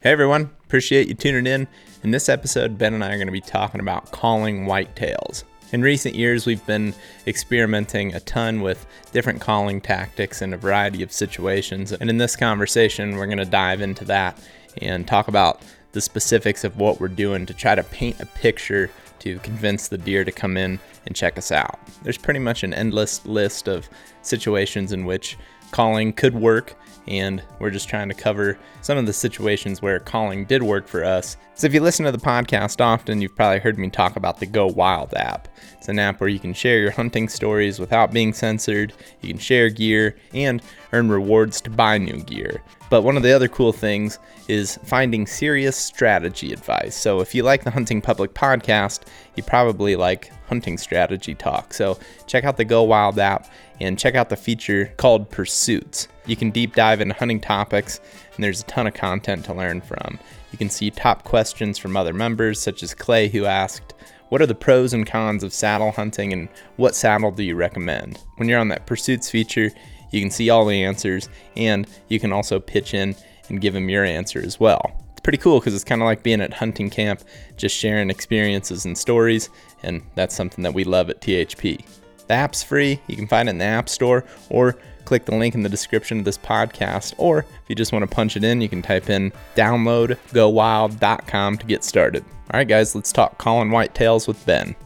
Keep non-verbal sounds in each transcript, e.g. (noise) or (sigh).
Hey everyone, appreciate you tuning in. In this episode, Ben and I are going to be talking about calling whitetails. In recent years, we've been experimenting a ton with different calling tactics in a variety of situations. And in this conversation, we're going to dive into that and talk about the specifics of what we're doing to try to paint a picture to convince the deer to come in and check us out. There's pretty much an endless list of situations in which calling could work and we're just trying to cover some of the situations where calling did work for us. So, if you listen to the podcast often, you've probably heard me talk about the Go Wild app. It's an app where you can share your hunting stories without being censored, you can share gear, and earn rewards to buy new gear. But one of the other cool things is finding serious strategy advice. So, if you like the Hunting Public podcast, you probably like hunting strategy talk. So, check out the Go Wild app and check out the feature called Pursuits. You can deep dive into hunting topics, and there's a ton of content to learn from. You can see top questions from other members, such as Clay, who asked, What are the pros and cons of saddle hunting, and what saddle do you recommend? When you're on that Pursuits feature, you can see all the answers, and you can also pitch in and give them your answer as well. It's pretty cool because it's kind of like being at hunting camp, just sharing experiences and stories, and that's something that we love at THP. The app's free. You can find it in the App Store or click the link in the description of this podcast. Or if you just want to punch it in, you can type in downloadgowild.com to get started. All right, guys, let's talk calling whitetails with Ben.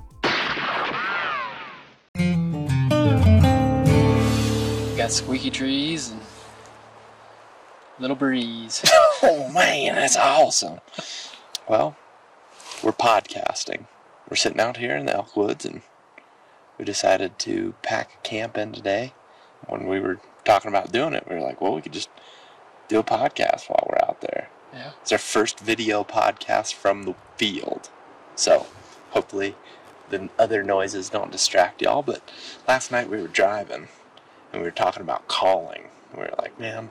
Got squeaky trees and little breeze. (laughs) oh man, that's awesome. Well, we're podcasting. We're sitting out here in the Elk Woods and we decided to pack a camp in today. When we were talking about doing it, we were like, well, we could just do a podcast while we're out there. Yeah. It's our first video podcast from the field. So hopefully the other noises don't distract y'all. But last night we were driving and we were talking about calling. We were like, man,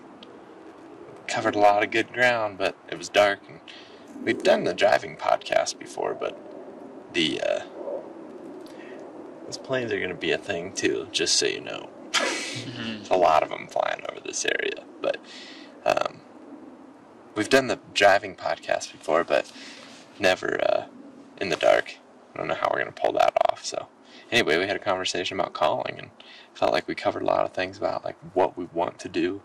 covered a lot of good ground, but it was dark. And we'd done the driving podcast before, but the uh, those planes are going to be a thing too, just so you know. Mm-hmm. a lot of them flying over this area, but um, we've done the driving podcast before, but never uh, in the dark. I don't know how we're going to pull that off. So, anyway, we had a conversation about calling and felt like we covered a lot of things about like what we want to do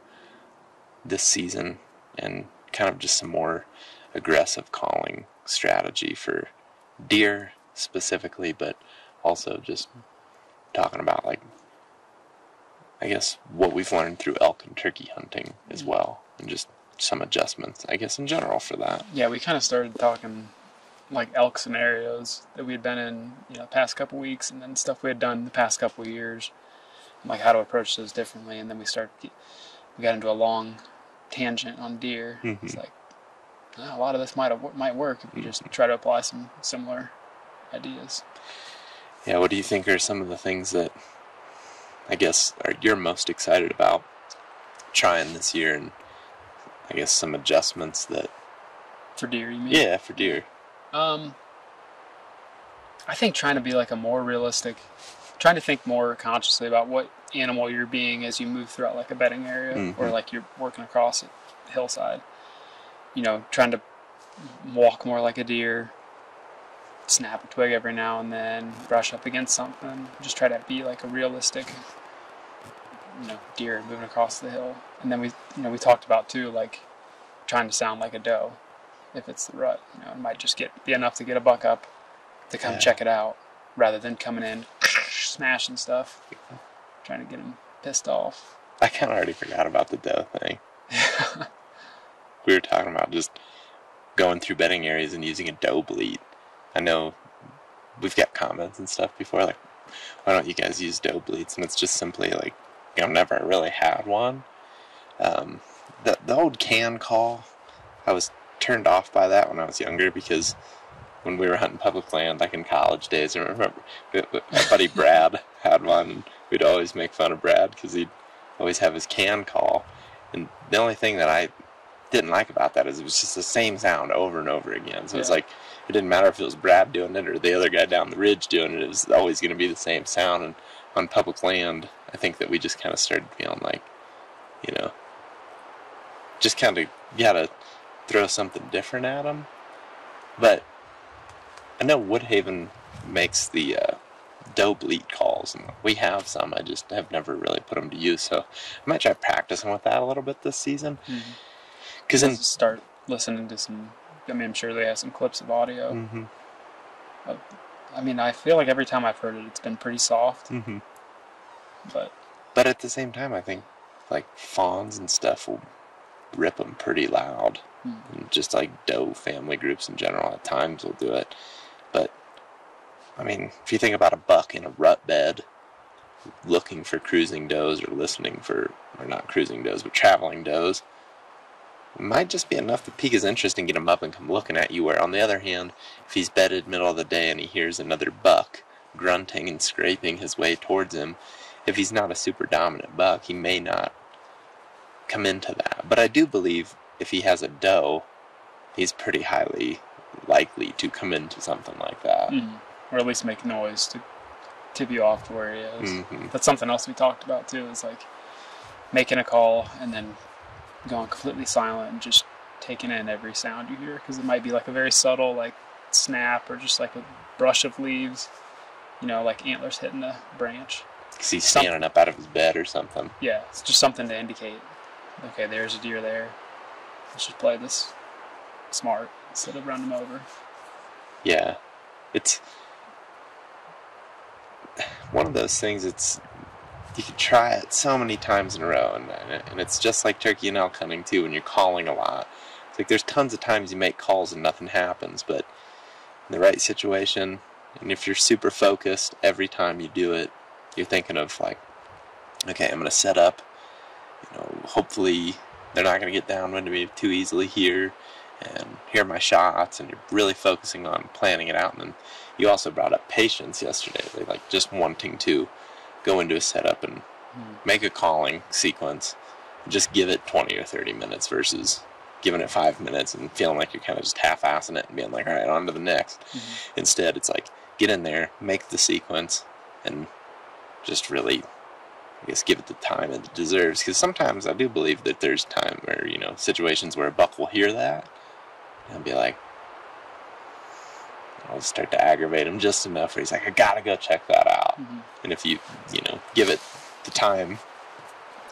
this season and kind of just some more aggressive calling strategy for deer specifically, but also just talking about like I guess what we've learned through elk and turkey hunting as mm. well, and just some adjustments, I guess, in general for that. Yeah, we kind of started talking like elk scenarios that we had been in, you know, the past couple weeks, and then stuff we had done the past couple years, like how to approach those differently. And then we started, we got into a long tangent on deer. Mhm. It's like "Oh, a lot of this might have, might work if we just try to apply some similar ideas. Yeah, what do you think are some of the things that I guess are you're most excited about trying this year, and I guess some adjustments that For deer, you mean? yeah for deer. Um, I think trying to be like a more realistic, trying to think more consciously about what animal you're being as you move throughout like a bedding area or Mhm. like you're working across a hillside. You know, trying to walk more like a deer, snap a twig every now and then, brush up against something. Just try to be like a realistic, you know, deer moving across the hill. And then we, you know, we talked about too, like trying to sound like a doe if it's the rut. You know, it might just get be enough to get a buck up to come Yeah. check it out, rather than coming in smashing stuff, trying to get him pissed off. I kind of already forgot about the doe thing. (laughs) we were talking about just going through bedding areas and using a doe bleat. I know we've got comments and stuff before, like, why don't you guys use doe bleats? And it's just simply like, I've never really had one. Um, the, the old can call, I was turned off by that when I was younger because when we were hunting public land, like in college days, I remember my buddy (laughs) Brad had one. And we'd always make fun of Brad because he'd always have his can call. And the only thing that I didn't like about that is it was just the same sound over and over again. So it's Yeah. like it didn't matter if it was Brad doing it or the other guy down the ridge doing it. It was always going to be the same sound. And on public land, I think that we just kind of started feeling like, you know, just kind of you gotta throw something different at them. But I know Woodhaven makes the uh, doe bleat calls, and we have some. I just have never really put them to use, so I might try practicing with that a little bit this season. Because Let's start listening to some. I mean, I'm sure they have some clips of audio. hmm I mean, I feel like every time I've heard it, it's been pretty soft. hmm But But at the same time, I think like fawns and stuff will rip them pretty loud. Hmm. And just like doe family groups in general, at times will do it. But I mean, if you think about a buck in a rut bed, looking for cruising does or listening for, or not cruising does, but traveling does, it might just be enough to pique his interest and get him up and come looking at you. Where on the other hand, if he's bedded middle of the day and he hears another buck grunting and scraping his way towards him, if he's not a super dominant buck, he may not come into that. But I do believe if he has a doe, he's pretty highly likely to come into something like that. mm, or at least make noise to tip you off to where he is. hmm That's something else we talked about too. Is like making a call and then going completely silent and just taking in every sound you hear because it might be like a very subtle like snap or just like a brush of leaves. You know, like antlers hitting a branch. Because he's standing up out of his bed or something. Yeah, it's just something to indicate. Okay, there's a deer there. Let's just play this smart instead of running him over. Yeah. It's one of those things, it's you could try it so many times in a row, and, and it's just like turkey and elk hunting too when you're calling a lot. It's like there's tons of times you make calls and nothing happens, but in the right situation, and if you're super focused every time you do it, you're thinking of like, okay, I'm gonna set up. You know, hopefully they're not gonna get downwind of me too easily here, and here are my shots, and you're really focusing on planning it out. And then you also brought up patience yesterday, like, just wanting to go into a setup and hmm. make a calling sequence, and just give it 20 or 30 minutes versus giving it five minutes and feeling like you're kind of just half-assing it and being like, all right, on to the next. Mm-hmm. Instead, it's like get in there, make the sequence, and just really, I guess, give it the time it deserves. Because sometimes I do believe that there's time where you know situations where a buck will hear that and be like, I'll start to aggravate him just enough where he's like, I gotta go check that out. Mhm. And if you, you know, give it the time,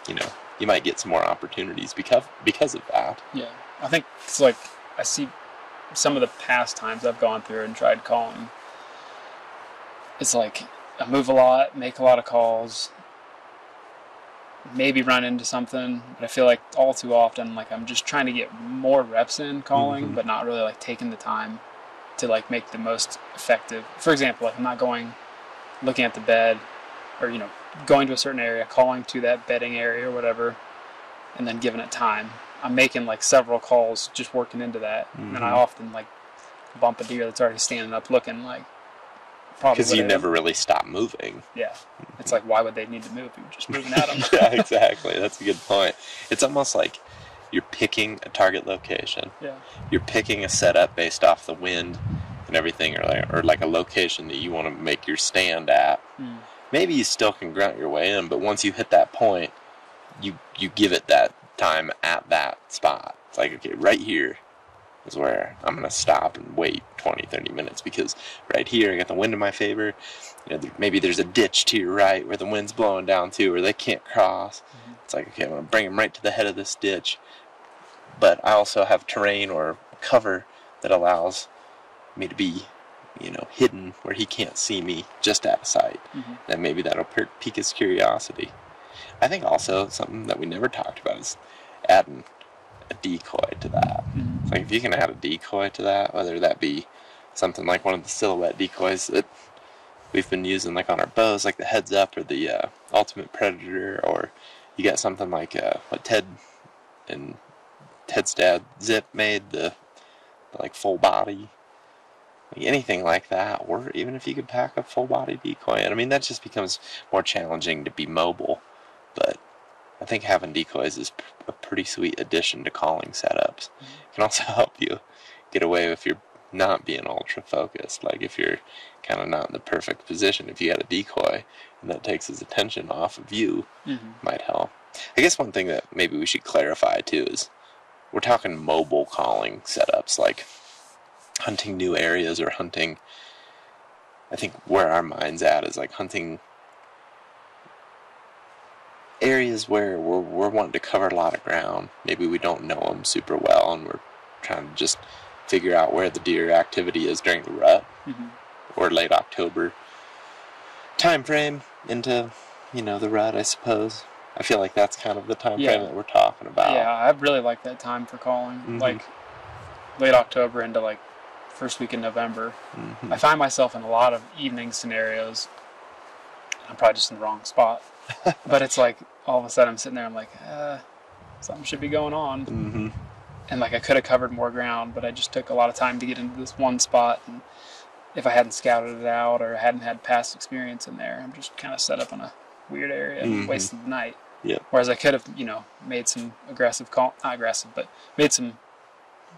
you know, you might get some more opportunities because because of that. Yeah, I think it's like I see some of the past times I've gone through and tried calling. It's like I move a lot, make a lot of calls, maybe run into something, but I feel like all too often, like I'm just trying to get more reps in calling, Mhm. but not really like taking the time to like make the most effective. For example, like I'm not going, looking at the bed, or you know, going to a certain area, calling to that bedding area or whatever, and then giving it time. I'm making like several calls, just working into that, and I often like bump a deer that's already standing up, looking like Because you never really stop moving. Yeah, it's like why would they need to move? if You're just moving at (laughs) them. yeah, exactly. That's a good point. It's almost like you're picking a target location. yeah, You're picking a setup based off the wind and everything, or like, or like a location that you want to make your stand at. Mm. Maybe you still can grunt your way in, but once you hit that point, you you give it that time at that spot. It's like okay, right here is where I'm gonna stop and wait 20, 30 minutes because right here I got the wind in my favor. You know, maybe there's a ditch to your right where the wind's blowing down to, where they can't cross. It's like okay, I'm gonna bring them right to the head of this ditch, but I also have terrain or cover that allows me to be, you know, hidden where he can't see me just out of sight. Mhm. And maybe that'll pique his curiosity. I think also something that we never talked about is adding a decoy to that. Mhm. It's like if you can add a decoy to that, whether that be something like one of the silhouette decoys that we've been using like on our bows, like the heads up or the uh, ultimate predator, or you got something like uh, what Ted and Ted's dad Zip made the, the like full body, like anything like that, or even if you could pack a full body decoy. And I mean that just becomes more challenging to be mobile, but I think having decoys is a pretty sweet addition to calling setups. It can also help you get away if you're not being ultra focused. Like if you're kind of not in the perfect position, if you had a decoy and that takes his attention off of you, Mhm. might help. I guess one thing that maybe we should clarify too is we're talking mobile calling setups, like hunting new areas or hunting. I think where our mind's at is like hunting areas where we're, we're wanting to cover a lot of ground. Maybe we don't know them super well, and we're trying to just figure out where the deer activity is during the rut Mhm. or late October time frame into you know the rut, I suppose. I feel like that's kind of the time Yeah. frame that we're talking about. Yeah, I really like that time for calling. Mhm. Like late October into like first week in November. Mhm. I find myself in a lot of evening scenarios. I'm probably just in the wrong spot. (laughs) but it's like all of a sudden I'm sitting there, I'm like, uh, something should be going on. Mhm. And like I could have covered more ground, but I just took a lot of time to get into this one spot. And if I hadn't scouted it out or hadn't had past experience in there, I'm just kind of set up in a weird area and Mhm. wasted the night. Yep. Whereas I could have, you know, made some aggressive call, not aggressive, but made some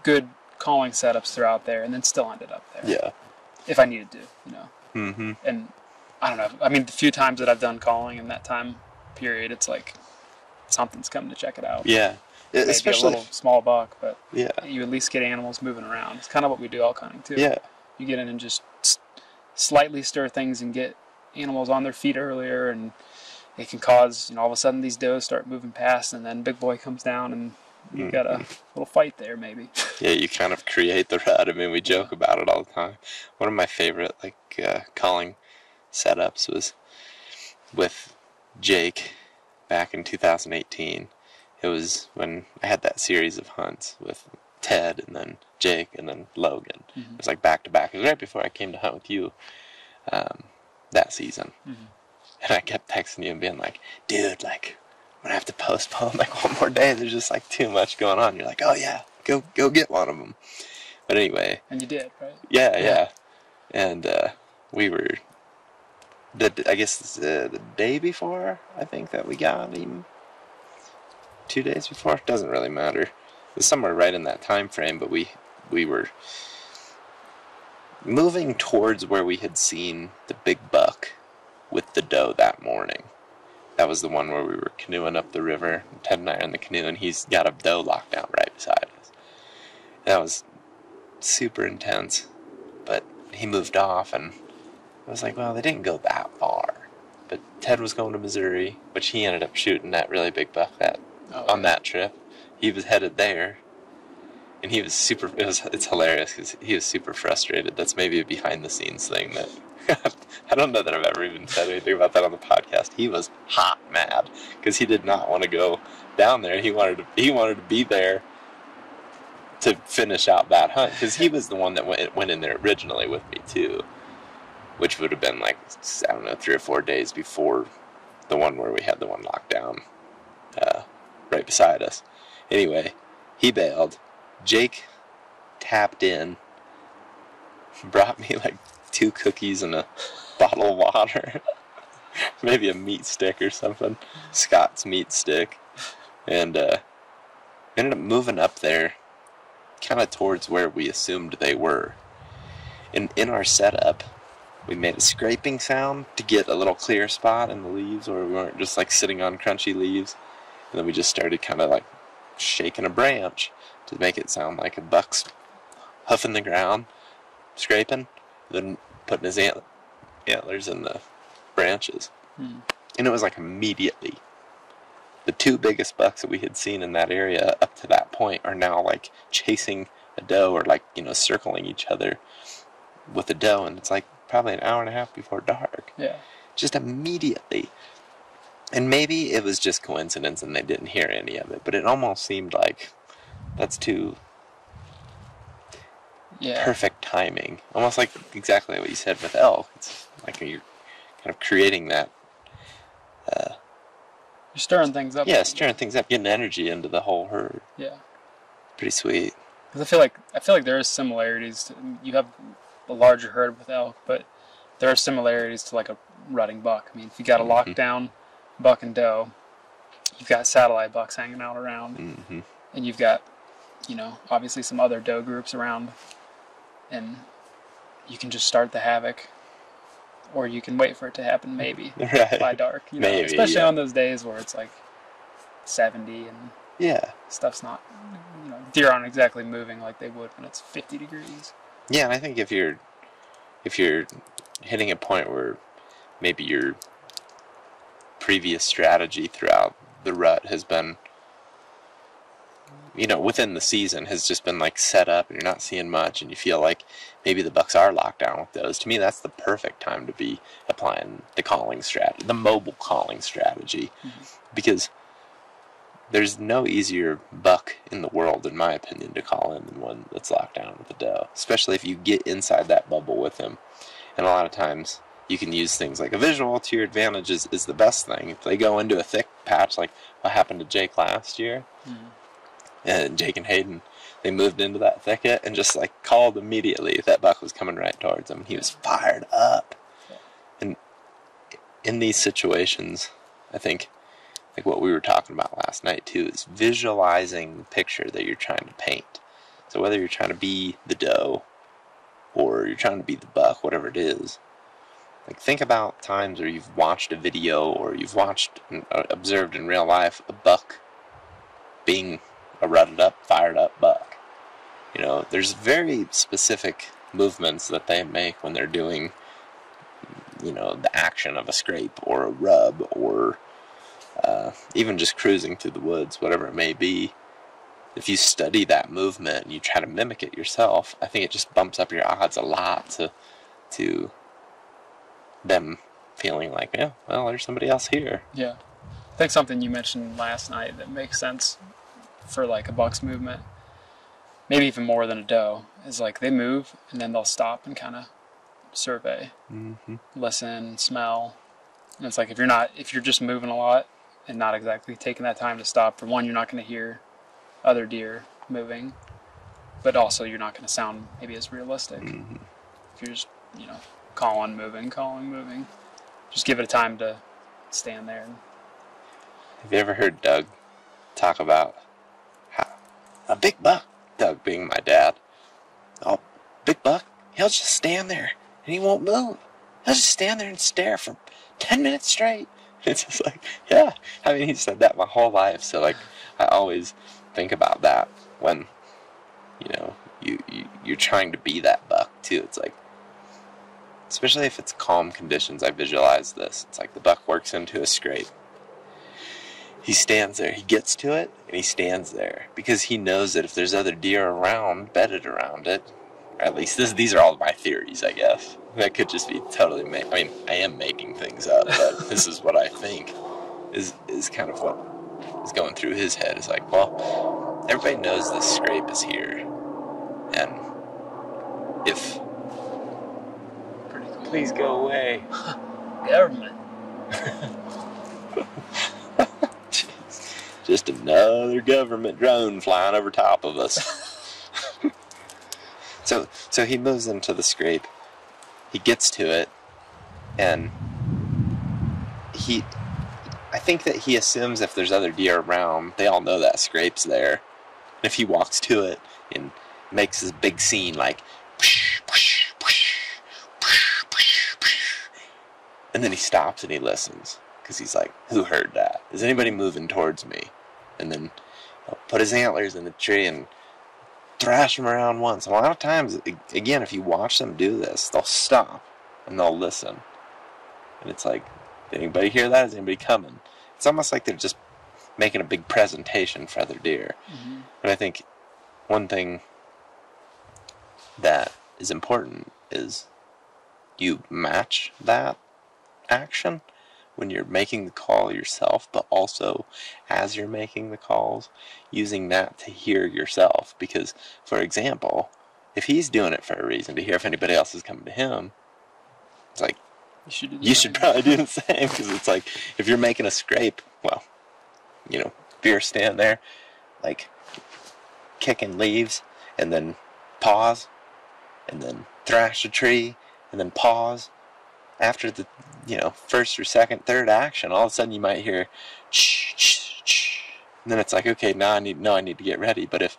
good calling setups throughout there, and then still ended up there Yeah. if I needed to, you know. hmm And I don't know. I mean, the few times that I've done calling in that time period, it's like something's coming to check it out. Yeah. Maybe Especially. a little small buck, but Yeah. you at least get animals moving around. It's kind of what we do elk hunting too. Yeah. You get in and just slightly stir things and get animals on their feet earlier, and it can cause you know all of a sudden these does start moving past, and then big boy comes down, and you got a little fight there maybe. (laughs) Yeah, you kind of create the rut. I mean, we joke about it all the time. One of my favorite like uh, calling setups was with Jake back in 2018. It was when I had that series of hunts with Ted and then Jake and then Logan. Mhm. It was like back to back. It was right before I came to hunt with you um, that season. Mhm. And I kept texting you and being like, dude, like, I'm gonna have to postpone like (laughs) one more day. There's just like too much going on. You're like, oh yeah, go go get one of them. But anyway, And you did, right? yeah, Yeah. yeah. And uh, we were, the I guess uh, the day before, I think that we got him. Two days before doesn't really matter. It was somewhere right in that time frame, but we we were moving towards where we had seen the big buck with the doe that morning. That was the one where we were canoeing up the river. Ted and I are in the canoe, and he's got a doe locked down right beside us. That was super intense. But he moved off, and I was like, well, they didn't go that far. But Ted was going to Missouri, which he ended up shooting that really big buck that Oh, on that trip. He was headed there, and he was super. It was it's hilarious because he was super frustrated. That's maybe a behind the scenes thing that. (laughs) I don't know that I've ever even said anything about that on the podcast. He was hot mad because he did not want to go down there. He wanted to. He wanted to be there to finish out that hunt because he was the one that went went in there originally with me too, which would have been like I don't know three or four days before the one where we had the one locked down, uh, right beside us. Anyway, he bailed. Jake tapped in, (laughs) brought me like two cookies and a (laughs) bottle of water, (laughs) maybe a meat stick or something, Scott's meat stick, and uh, ended up moving up there, kind of towards where we assumed they were. And in our setup, we made a scraping sound to get a little clear spot in the leaves where we weren't just like sitting on crunchy leaves. And then we just started kind of like shaking a branch to make it sound like a buck's huffing the ground, scraping, then putting his ant- antlers in the branches. Hmm. And it was like immediately. The two biggest bucks that we had seen in that area up to that point are now like chasing a doe or like, you know, circling each other with a doe. And it's like probably an hour and a half before dark Yeah. just immediately. And maybe it was just coincidence and they didn't hear any of it, but it almost seemed like that's too Yeah. perfect timing. Almost like exactly what you said with elk. It's like you're kind of creating that, uh, You're stirring things up. yeah, stirring things up, getting energy into the whole herd. Yeah. Pretty sweet. Because I feel like I feel like there is similarities. To, you have a larger herd with elk, but there are similarities to like a rutting buck. I mean, if you got a Mhm. lockdown buck and doe, you've got satellite bucks hanging out around, hmm and you've got, you know, obviously some other doe groups around, and you can just start the havoc, or you can wait for it to happen maybe (laughs) by dark. You know, Maybe, especially yeah. on those days where it's like seventy and Yeah. stuff's not, you know, deer aren't exactly moving like they would when it's 50 degrees. Yeah, and I think if you're if you're hitting a point where maybe your previous strategy throughout the rut has been you know within the season has just been like set up and you're not seeing much and you feel like maybe the bucks are locked down with those to me that's the perfect time to be applying the calling strategy the mobile calling strategy. Mm-hmm. Because there's no easier buck in the world, in my opinion, to call in than one that's locked down with a doe. Especially if you get inside that bubble with him. And a lot of times you can use things like a visual to your advantage is, is the best thing. If they go into a thick patch like what happened to Jake last year, hmm. and Jake and Hayden, they moved into that thicket and just like called immediately that buck was coming right towards him. He was fired up. And in these situations, I think like what we were talking about last night too is visualizing the picture that you're trying to paint. So whether you're trying to be the doe or you're trying to be the buck, whatever it is, like think about times where you've watched a video or you've watched uh, observed in real life a buck being a rutted up, fired up buck. You know, there's very specific movements that they make when they're doing, you know, the action of a scrape or a rub or uh, even just cruising through the woods, whatever it may be. If you study that movement and you try to mimic it yourself, I think it just bumps up your odds a lot to to them feeling like, yeah, well, there's somebody else here. Yeah. I think something you mentioned last night that makes sense for like a buck's movement, maybe even more than a doe, is like they move and then they'll stop and kind of survey, Mm-hmm. listen, smell. And it's like if you're not, if you're just moving a lot and not exactly taking that time to stop, for one, you're not going to hear other deer moving, but also you're not going to sound maybe as realistic. Mm-hmm. If you're just, you know, calling, moving, calling, moving, just give it a time to stand there Have you ever heard Doug talk about how a big buck, Doug being my dad, oh, big buck, he'll just stand there and he won't move. He'll just stand there and stare for 10 minutes straight. (laughs) It's just like, yeah. I mean, he said that my whole life. So, like, I always think about that when, you know, you, you, you're trying to be that buck, too. It's like, especially if it's calm conditions, I visualize this. It's like the buck works into a scrape he stands there. He gets to it and he stands there because he knows that if there's other deer around, bedded around it, or at least this, these are all my theories, I guess. (laughs) That could just be totally. Ma- I mean, I am making things up, but this is what I think is is kind of what is going through his head. Is like, well, everybody knows this scrape is here, and if pretty cool. please go away. (laughs) government. (laughs) Just another government drone flying over top of us. so so he moves into the scrape. He gets to it and he I think that he assumes if there's other deer around, they all know that scrape's there. And if he walks to it and makes this big scene like and then he stops and he listens because he's like, "Who heard that? Is anybody moving towards me?" And then he'll put his antlers in the tree and thrash them around once. And a lot of times, again, if you watch them do this, they'll stop and they'll listen. And it's like, did anybody hear that? Is anybody coming? It's almost like they're just making a big presentation for other deer. Mhm. And I think one thing that is important is you match that action when you're making the call yourself, but also as you're making the calls, using that to hear yourself. Because, for example, if he's doing it for a reason to hear if anybody else is coming to him, it's like You should. You should probably do the (laughs) same because it's like if you're making a scrape, well, you know, if you're standing there, like kicking leaves, and then pause, and then thrash a tree, and then pause. After the, you know, first or second, third action, all of a sudden you might hear, shh, shh, shh. And then it's like, okay, now I need, no, I need to get ready. But if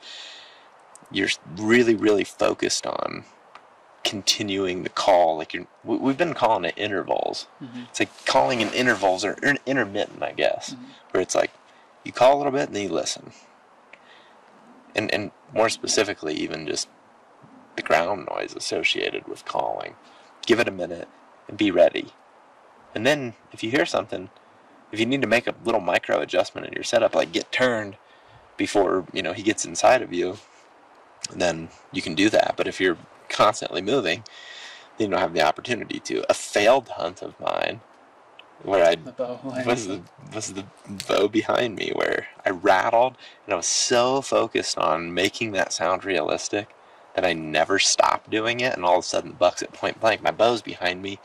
you're really, really focused on continuing the call, like you're, we- we've been calling it intervals. Mhm. It's like calling in intervals or in- intermittent, I guess, Mhm. where it's like you call a little bit and then you listen. and and more specifically, even just the ground noise associated with calling. Give it a minute and be ready. And then if you hear something, if you need to make a little micro adjustment in your setup, like get turned before you know he gets inside of you, then you can do that. But if you're constantly moving, then you don't have the opportunity to. A failed hunt of mine, where I The. Was the was the bow behind me where I rattled and I was so focused on making that sound realistic that I never stopped doing it and all of a sudden the buck's at point blank, my bow's behind me.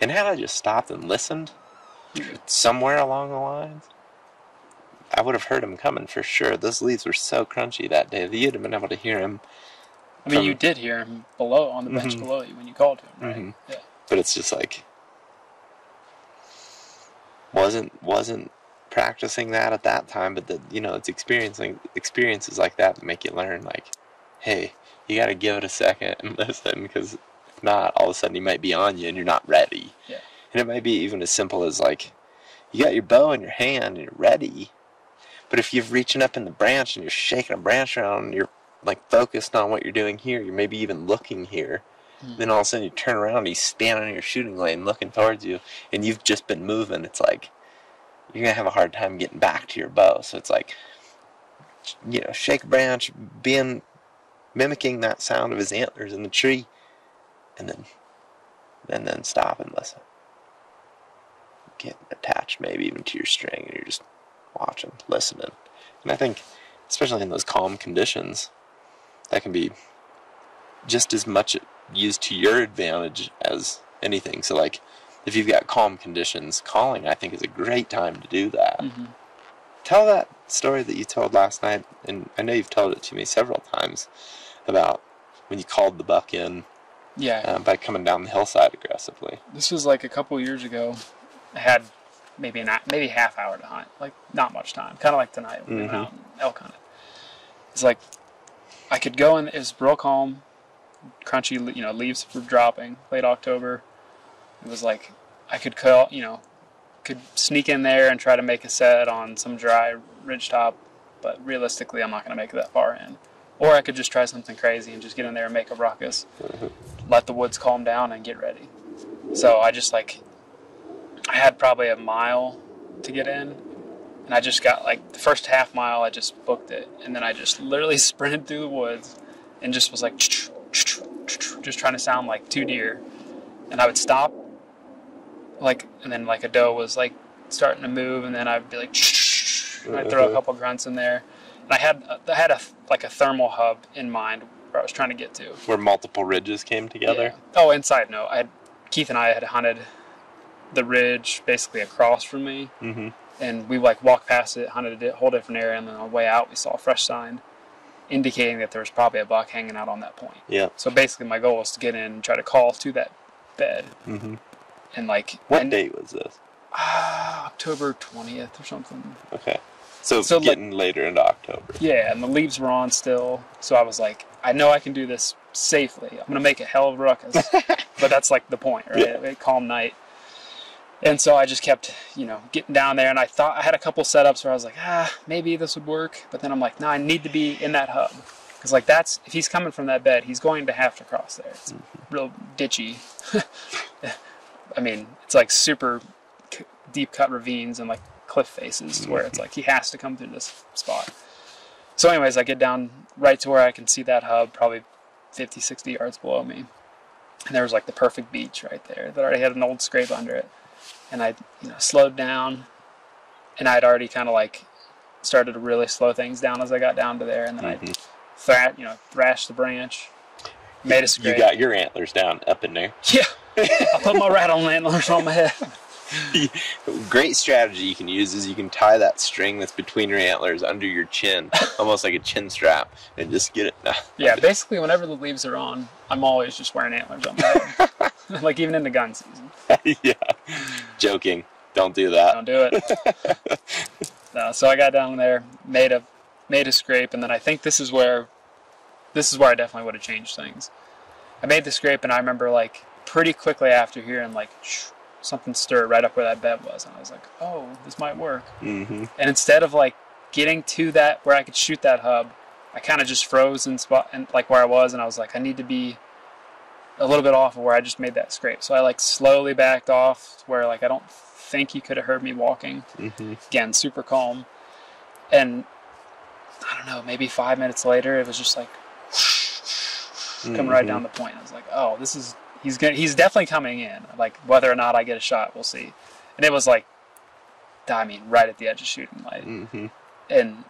And had I just stopped and listened somewhere along the lines, I would have heard him coming for sure. Those leaves were so crunchy that day that you'd have been able to hear him. I mean, from- you did hear him below on the bench Mhm. below you when you called him, right? Mhm. Yeah. But it's just like wasn't wasn't practicing that at that time, but that you know it's experiencing experiences like that that make you learn. Like, hey, you got to give it a second and (laughs) listen, because if not, all of a sudden he might be on you and you're not ready. Yeah. And it might be even as simple as like, you got your bow in your hand and you're ready, but if you're reaching up in the branch and you're shaking a branch around, and you're like focused on what you're doing here. You're maybe even looking here. Hmm. Then all of a sudden you turn around and he's standing in your shooting lane looking towards you, and you've just been moving. It's like you're gonna have a hard time getting back to your bow. So it's like, you know, shake a branch, being mimicking that sound of his antlers in the tree, and then and then stop and listen. Get attached maybe even to your string, and you're just watching, listening. And I think, especially in those calm conditions, that can be just as much used to your advantage as anything. So, like, if you've got calm conditions, calling I think is a great time to do that. hmm Tell that story that you told last night, and I know you've told it to me several times about when you called the buck in Yeah. uh, by coming down the hillside aggressively. This was like a couple years ago. I had maybe an maybe half hour to hunt, like not much time. Kind of like tonight when we went out elk hunted. It's like I could go in. It was real calm, crunchy. You know, leaves were dropping. Late October. It was like I could call. You know, could sneak in there and try to make a set on some dry ridge top, but realistically, I'm not going to make it that far in. Or I could just try something crazy and just get in there and make a ruckus, mm-hmm. let the woods calm down and get ready. So I just like, I had probably a mile to get in, and I just got like the first half mile, I just booked it, and then I just literally (laughs) sprinted through the woods and just was like, (tsk) (tsk) (tsk) just trying to sound like two deer, and I would stop, like, and then like a doe was like starting to move, and then I'd be like, and I'd throw a Mhm. couple grunts in there, and I had I had a like a thermal hub in mind where I was trying to get to. Where multiple ridges came together. Yeah. Oh, and side note, I had, Keith and I had hunted the ridge basically across from me, Mm-hmm. and we like walked past it, hunted a whole different area, and then on the way out we saw a fresh sign indicating that there was probably a buck hanging out on that point. Yeah. So basically, my goal was to get in and try to call to that bed, Mm-hmm. And like What and, date was this? Ah, October twentieth or something. Okay. So, So, like- getting later into October. Yeah, and the leaves were on still, so I was like, I know I can do this safely. I'm gonna make a hell of a ruckus, (laughs) but that's like the point, right? Yeah. A calm night. And so I just kept, you know, getting down there, and I thought I had a couple setups where I was like, ah, maybe this would work, but then I'm like, no, I need to be in that hub, because like that's if he's coming from that bed, he's going to have to cross there. It's real ditchy. (laughs) I mean, it's like super c- deep cut ravines and like cliff faces where it's like he has to come through this spot. So, anyways, I get down right to where I can see that hub, probably 50, 60 yards below me. And there was like the perfect beech right there that already had an old scrape under it. And I, you know, slowed down, and I'd already kind of like started to really slow things down as I got down to there. And then I Mhm. thra- you know, thrashed the branch, made a You got your antlers down up in there. yeah, I put my rattle antlers on my head. (laughs) Great strategy you can use is you can tie that string that's between your antlers under your chin, almost like a chin strap, and just get it. (laughs) Yeah, basically, whenever the leaves are on, I'm always just wearing antlers on my head. (laughs) like even in the gun season. yeah. Joking. Don't do that. Don't do it. no, so I got down there, made a made a scrape, and then I think this is where this is where I definitely would have changed things. I made the scrape, and I remember like pretty quickly after hearing like something stir right up where that bed was, and I was like, oh, this might work. Mm-hmm. And instead of like getting to that where I could shoot that hub, I kind of just froze in spot and like where I was, and I was like, I need to be a little bit off of where I just made that scrape. So I like slowly backed off where like I don't think he could have heard me walking. Mm-hmm. Again, super calm, and I don't know, maybe five minutes later, it was just like coming right down the point. I was like, oh, this is he's gonna, he's definitely coming in. Like whether or not I get a shot, we'll see. And it was like, I mean, right at the edge of shooting light. Mm-hmm. And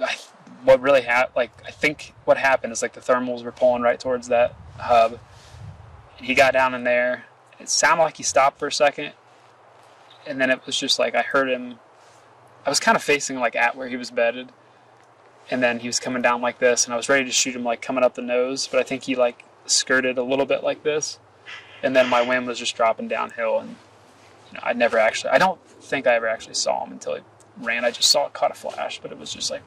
I, what really happened, like I think what happened is like the thermals were pulling right towards that hub. He got down in there. It sounded like he stopped for a second, and then it was just like I heard him. I was kind of facing like at where he was bedded, and then he was coming down like this, and I was ready to shoot him like coming up the nose, but I think he like skirted a little bit like this, and then my wind was just dropping downhill, and you know I never actually I don't think I ever actually saw him until he ran. I just saw it caught a flash, but it was just like,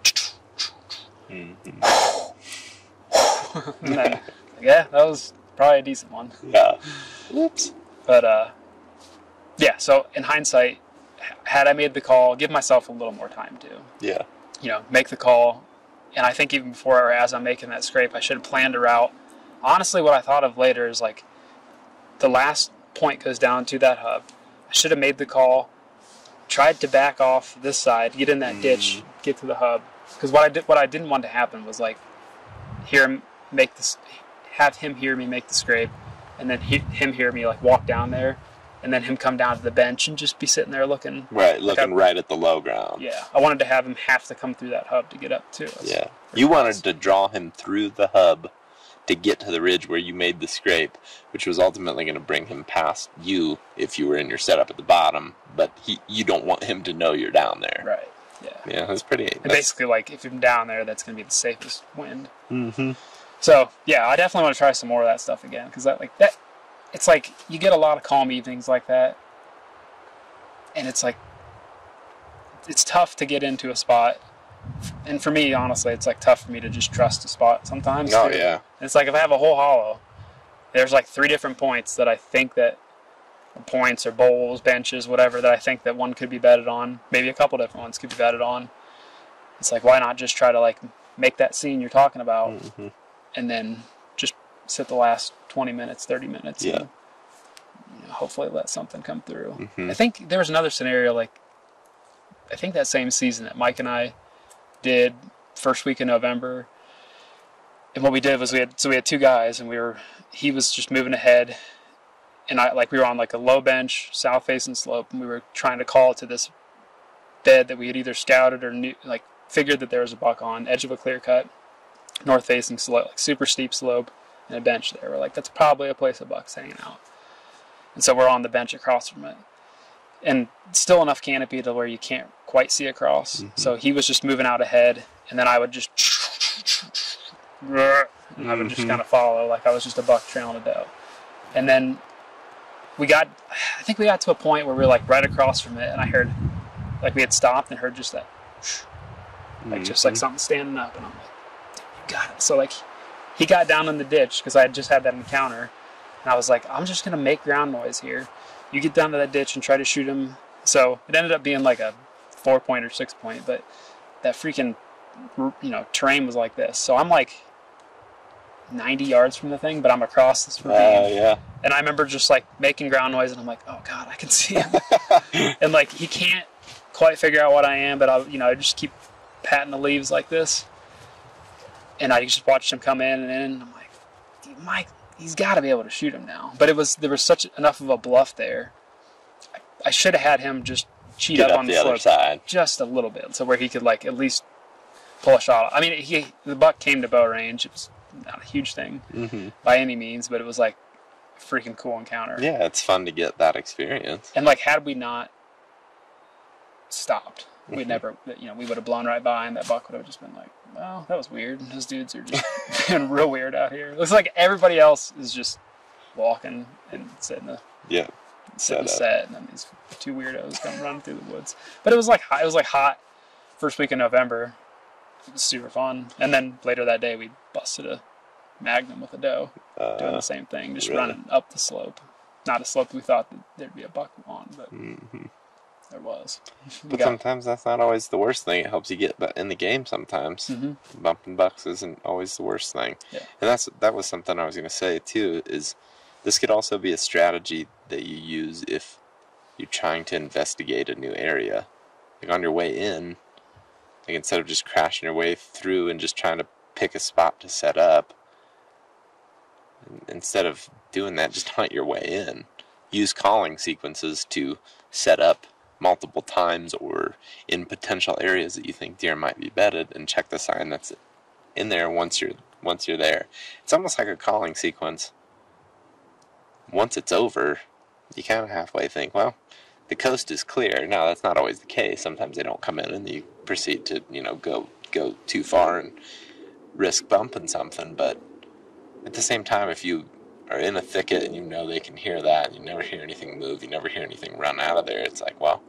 Mm-hmm. (laughs) and then yeah, that was probably a decent one. Yeah. Oops. But uh, yeah. So in hindsight, had I made the call, give myself a little more time to Yeah. you know make the call. And I think even before or as I'm making that scrape, I should have planned a route. Honestly, what I thought of later is like the last point goes down to that hub. I should have made the call, tried to back off this side, get in that ditch, mm. get to the hub. Because what I did, what I didn't want to happen was like hear him make this, have him hear me make the scrape, and then he, him hear me like walk down there, and then him come down to the bench and just be sitting there looking. Right. Looking I- right at the low ground. Yeah, I wanted to have him have to come through that hub to get up too. Yeah. You wanted to draw him through the hub to get to the ridge where you made the scrape, which was ultimately going to bring him past you if you were in your setup at the bottom. But he, you don't want him to know you're down there. Right. Yeah. Yeah, that's pretty. And That's, basically, like if you're down there, that's going to be the safest wind. mm-hmm. So yeah, I definitely want to try some more of that stuff again because that like that, it's like you get a lot of calm evenings like that, and it's like it's tough to get into a spot. And for me, honestly, it's like tough for me to just trust a spot sometimes. Oh yeah. It's like if I have a whole hollow, there's like three different points that I think that points or bowls, benches, whatever that I think that one could be betted on. Maybe a couple different ones could be betted on. It's like why not just try to like make that scene you're talking about, Mm-hmm. and then sit the last 20 minutes, 30 minutes, Yeah. and you know, hopefully let something come through. Mhm. I think there was another scenario like I think that same season that Mike and I did first week in November. And what we did was we had so we had two guys and we were he was just moving ahead and I like we were on like a low bench, south facing slope, and we were trying to call to this bed that we had either scouted or knew like figured that there was a buck on, edge of a clear cut, north facing slope, like super steep slope, and a bench there. We're like, that's probably a place a buck's hanging out. And so we're on the bench across from it. And still enough canopy to where you can't quite see across. So he was just moving out ahead, and then I would just and I would just Mhm. kind of follow like I was just a buck trailing a doe. And then we got, I think we got to a point where we were like right across from it, and I heard, like we had stopped and heard just that, like just like something standing up, and I'm like, "Dude, you got it. So like, he got down in the ditch because I had just had that encounter, and I was like, I'm just gonna make ground noise here. You get down to that ditch and try to shoot him. So it ended up being like a four point or six point, but that freaking, you know, terrain was like this. So I'm like 90 yards from the thing, but I'm across this ravine. Uh, yeah. And I remember just like making ground noise, and I'm like, oh god, I can see him. (laughs) and like he can't quite figure out what I am, but I, you know, I just keep patting the leaves like this, and I just watched him come in and in. And I'm like, "Dude, Mike, he's got to be able to shoot him now. But it was there was such enough of a bluff there. I, I should have had him just cheat Get up, up on the the, other side. just a little bit, so where he could like at least pull a shot. I mean, he the buck came to bow range. It was not a huge thing Mm-hmm. by any means, but it was like a freaking cool encounter. Yeah, it's fun to get that experience. And like, had we not stopped, we'd Mhm. never, you know, we would have blown right by, and that buck would have just been like, "Well, that was weird. Those dudes are just (laughs) being real weird out here." Looks like everybody else is just walking and sitting the Yeah. sitting Set set, and then these two weirdos come running through the woods. But it was like hot, it was like hot first week in November. It was super fun, and then later that day we busted a magnum with a doe doing Uh, the same thing, just really? running up the slope. Not a slope we thought that there'd be a buck on, but mhm. There was. We But got- sometimes that's not always the worst thing. It helps you get in the game sometimes. Mhm. Bumping bucks isn't always the worst thing. Yeah. And that's that was something I was going to say too. Is this could also be a strategy that you use if you're trying to investigate a new area, like on your way in. Like instead of just crashing your way through and just trying to pick a spot to set up. Instead of doing that, just (laughs) hunt your way in. Use calling sequences to set up multiple times or in potential areas that you think deer might be bedded and check the sign that's in there once you're once you're there. It's almost like a calling sequence. Once it's over, you kind of halfway think, well, the coast is clear. Now that's not always the case. Sometimes they don't come in and you proceed to, you know, go go too far and risk bumping something, but at the same time if you are in a thicket and you know they can hear that, you never hear anything move, you never hear anything run out of there, it's like, well,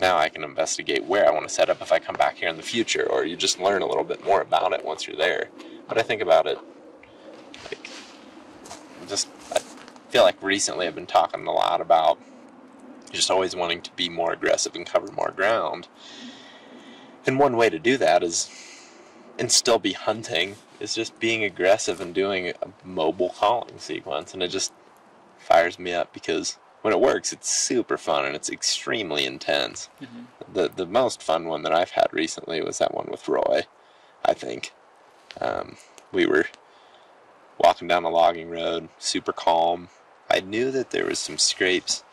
now I can investigate where I want to set up if I come back here in the future, or you just learn a little bit more about it once you're there. But I think about it, like, just, I feel like recently I've been talking a lot about just always wanting to be more aggressive and cover more ground. And one way to do that is, and still be hunting, is just being aggressive and doing a mobile calling sequence. And it just fires me up because when it works, it's super fun and it's extremely intense. Mhm. The the most fun one that I've had recently was that one with Roy. I think um, we were walking down the logging road, super calm. I knew that there was some scrapes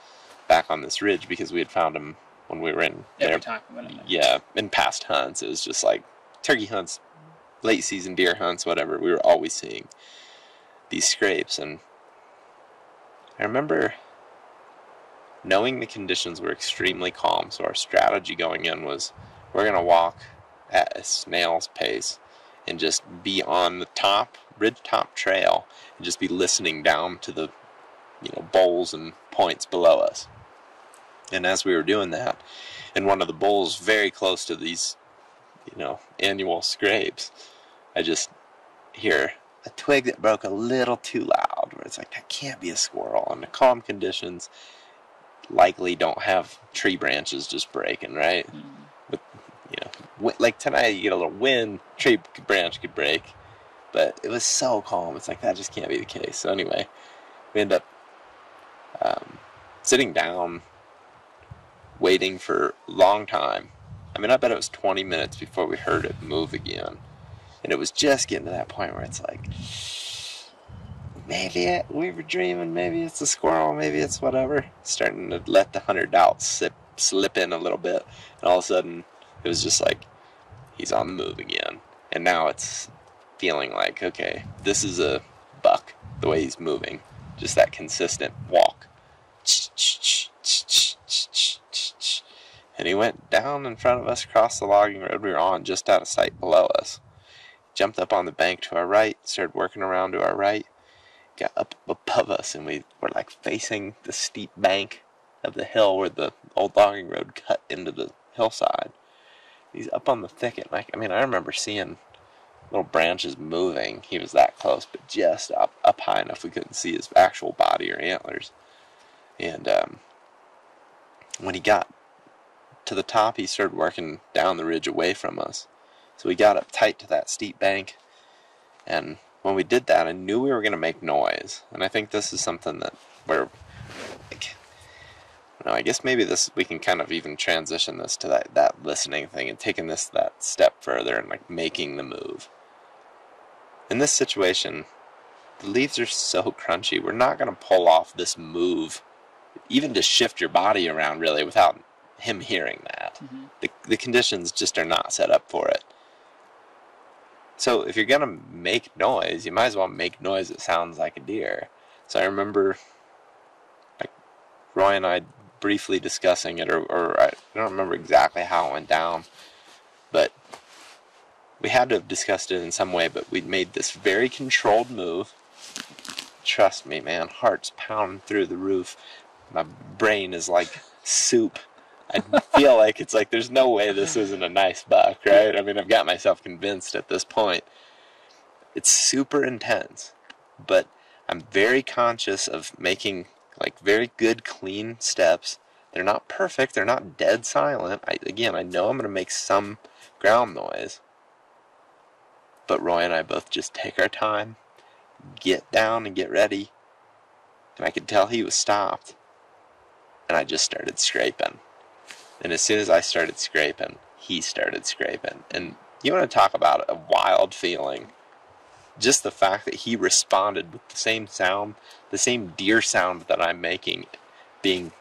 back on this ridge because we had found them when we were in there time we went in there. yeah, in past hunts, it was just like turkey hunts, late season deer hunts, whatever. We were always seeing these scrapes, and I remember knowing the conditions were extremely calm. So our strategy going in was we're gonna walk at a snail's pace and just be on the top ridge top trail and just be listening down to the you know bowls and points below us. And as we were doing that, in one of the bowls very close to these, you know, annual scrapes, I just hear a twig that broke a little too loud, where it's like, that can't be a squirrel. And the calm conditions likely don't have tree branches just breaking, right? Mhm. But, you know, like tonight you get a little wind, tree branch could break. But it was so calm, it's like, that just can't be the case. So anyway, we end up um, sitting down waiting for a long time. I mean, I bet it was 20 minutes before we heard it move again. And it was just getting to that point where it's like, maybe it, we were dreaming, maybe it's a squirrel, maybe it's whatever. Starting to let the hunter doubt slip, slip in a little bit. And all of a sudden, it was just like, he's on the move again. And now it's feeling like, okay, this is a buck, the way he's moving. Just that consistent walk. And he went down in front of us across the logging road we were on, just out of sight below us. Jumped up on the bank to our right, started working around to our right, got up above us, and we were like facing the steep bank of the hill where the old logging road cut into the hillside. He's up on the thicket. Like I mean, I remember seeing little branches moving. He was that close, but just up up high enough we couldn't see his actual body or antlers. And um, when he got to the top, he started working down the ridge away from us. So we got up tight to that steep bank, and when we did that, I knew we were going to make noise. And I think this is something that we're, like, no, I guess maybe this we can kind of even transition this to that that listening thing and taking this that step further and like making the move. In this situation, the leaves are so crunchy. We're not going to pull off this move, even to shift your body around really without him hearing that. Mhm. The, the conditions just are not set up for it. So if you're gonna make noise, you might as well make noise that sounds like a deer. So I remember, like Roy and I briefly discussing it, or, or I don't remember exactly how it went down, but we had to have discussed it in some way. But we made this very controlled move. Trust me, man, heart's pounding through the roof. My brain is like soup. I feel like it's like there's no way this isn't a nice buck, right? I mean, I've got myself convinced at this point. It's super intense, but I'm very conscious of making like very good, clean steps They're not perfect. They're not dead silent. I, again, I know I'm going to make some ground noise. But Roy and I both just take our time, get down and get ready. And I could tell he was stopped. And I just started scraping. And as soon as I started scraping, he started scraping. And you want to talk about a wild feeling. Just the fact that he responded with the same sound, the same deer sound that I'm making, being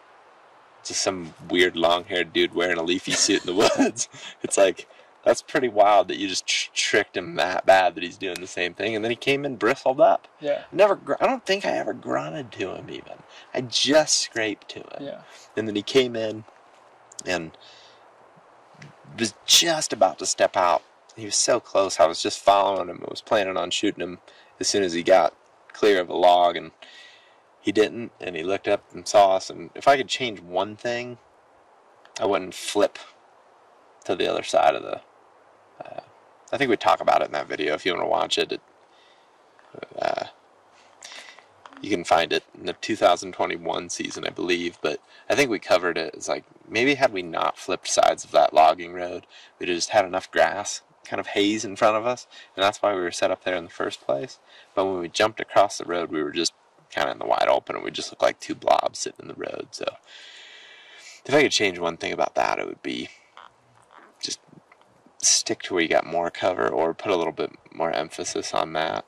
just some weird long haired dude wearing a leafy suit in the (laughs) woods. It's like, that's pretty wild that you just tr- tricked him that bad that he's doing the same thing. And then he came in bristled up. Yeah. Never, gr- I don't think I ever grunted to him even. I just scraped to him. Yeah. And then he came in and was just about to step out. He was so close. I was just following him. I was planning on shooting him as soon as he got clear of a log, and he didn't. And he looked up and saw us. And if I could change one thing, I wouldn't flip to the other side of the. Uh, I think we talk about it in that video if you want to watch it. it uh, you can find it in the 2021 season, I believe. But I think we covered it. It's like maybe had we not flipped sides of that logging road, we'd just had enough grass, kind of haze in front of us, and that's why we were set up there in the first place. But when we jumped across the road, we were just kind of in the wide open, and we just looked like two blobs sitting in the road. So if I could change one thing about that, it would be just stick to where you got more cover, or put a little bit more emphasis on that.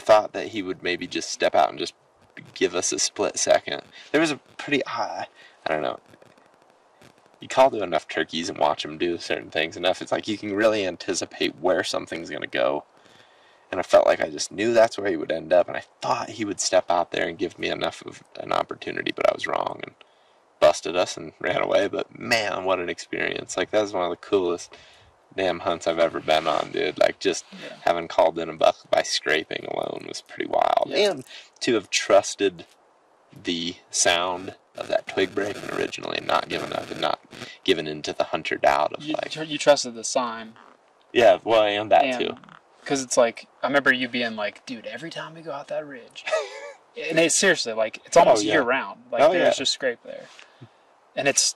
I thought that he would maybe just step out and just give us a split second. There was a pretty high, I don't know. You call to enough turkeys and watch them do certain things enough. It's like you can really anticipate where something's going to go. And I felt like I just knew that's where he would end up. And I thought he would step out there and give me enough of an opportunity, but I was wrong and busted us and ran away. But man, what an experience. Like, that was one of the coolest damn hunts I've ever been on, dude. Like just Yeah. having called in a buck by scraping alone was pretty wild. Yeah. And to have trusted the sound of that twig breaking originally and not giving up and not giving into the hunter doubt of You, like you trusted the sign. Yeah, well and that and too. because it's like I remember you being like, dude, every time we go out that ridge, (laughs) and it's seriously like it's almost Oh, yeah. year round. Like Oh, there's just scrape there, and it's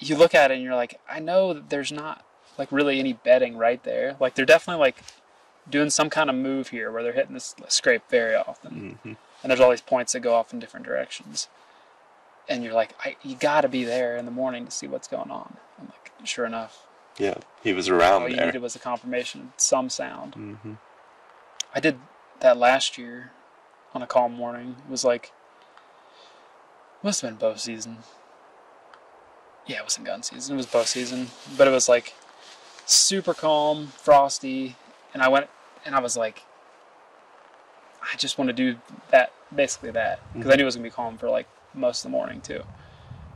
you look at it and you're like, I know that there's not like really any bedding right there. Like they're definitely like doing some kind of move here where they're hitting this scrape very often, hmm and there's all these points that go off in different directions. And you're like, I, you got to be there in the morning to see what's going on. And like, sure enough, Yeah, he was around all you needed was a confirmation some sound. hmm I did that last year on a calm morning. It was like must have been bow season. Yeah, it wasn't gun season. It was bow season, but it was like super calm, frosty, and I went and I was like, I just want to do that, basically that, because I mm-hmm. knew it was gonna be calm for like most of the morning too,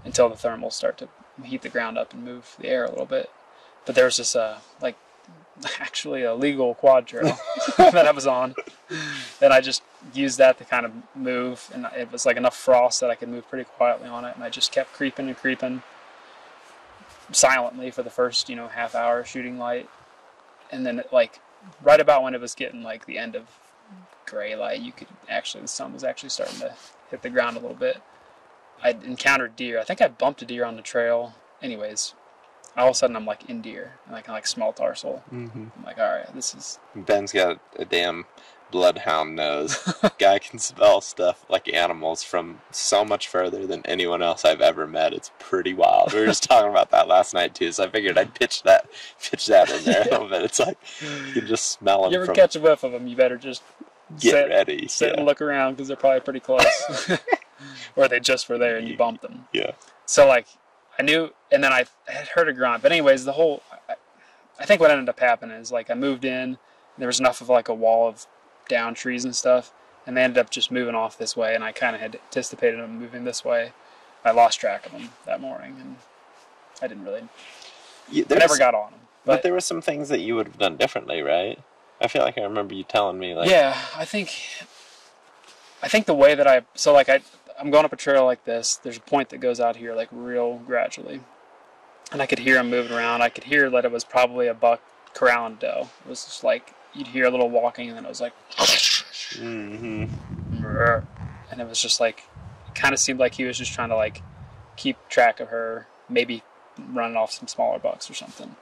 until the thermals start to heat the ground up and move the air a little bit. But there was this a like (laughs) actually a legal quad trail (laughs) (laughs) that I was on. And I just used that to kind of move, and it was like enough frost that I could move pretty quietly on it. And I just kept creeping and creeping silently for the first, you know, half hour shooting light. And then, like, right about when it was getting like the end of gray light, you could actually, the sun was actually starting to hit the ground a little bit. I encountered deer. I think I bumped a deer on the trail. Anyways, all of a sudden I'm like in deer, and I can like smell tarsal. hmm I'm like, all right, this is Ben's got a damn bloodhound nose. (laughs) Guy can smell stuff like animals from so much further than anyone else I've ever met. It's pretty wild. We were just talking about that last night too, so I figured I'd pitch that pitch that in there a little bit. It's like you can just smell them You ever from catch a whiff of them, you better just get sit, ready. sit yeah. and look around because they're probably pretty close. (laughs) or they just were there and you bumped them. yeah. So like, I knew, and then I had heard a grunt. But anyways, the whole, I, I think what ended up happening is like I moved in. There was enough of like a wall of down trees and stuff, and they ended up just moving off this way. And I kind of had anticipated them moving this way. I lost track of them that morning, and I didn't really. Yeah, I never got on them. But, But, there were some things that you would have done differently, right? I feel like I remember you telling me like yeah, I think. I think the way that I so like I I'm going up a trail like this. There's a point that goes out here like real gradually, and I could hear him moving around. I could hear that it was probably a buck corralling doe. It was just like you'd hear a little walking, and then it was like, hmm and it was just like, it kind of seemed like he was just trying to like keep track of her, maybe running off some smaller bucks or something.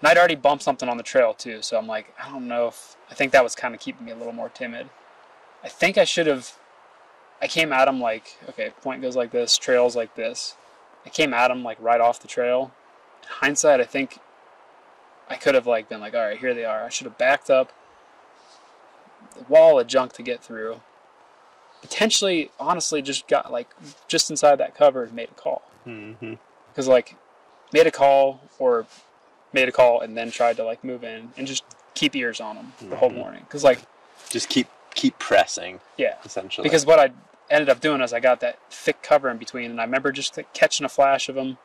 And I'd already bumped something on the trail too, so I'm like, I don't know if I think that was kind of keeping me a little more timid. I think I should have. I came at him like, okay, point goes like this, trails like this. I came at him like right off the trail. hindsight, I think I could have like been like, all right, here they are. I should have backed up. The wall of junk to get through. Potentially, honestly, just got like just inside that cover and made a call. Mm-hmm. Because like made a call or made a call and then tried to like move in and just keep ears on them the whole Mhm. morning. Because like Just keep keep pressing, yeah, essentially. because what I ended up doing is I got that thick cover in between, and I remember just like, catching a flash of them,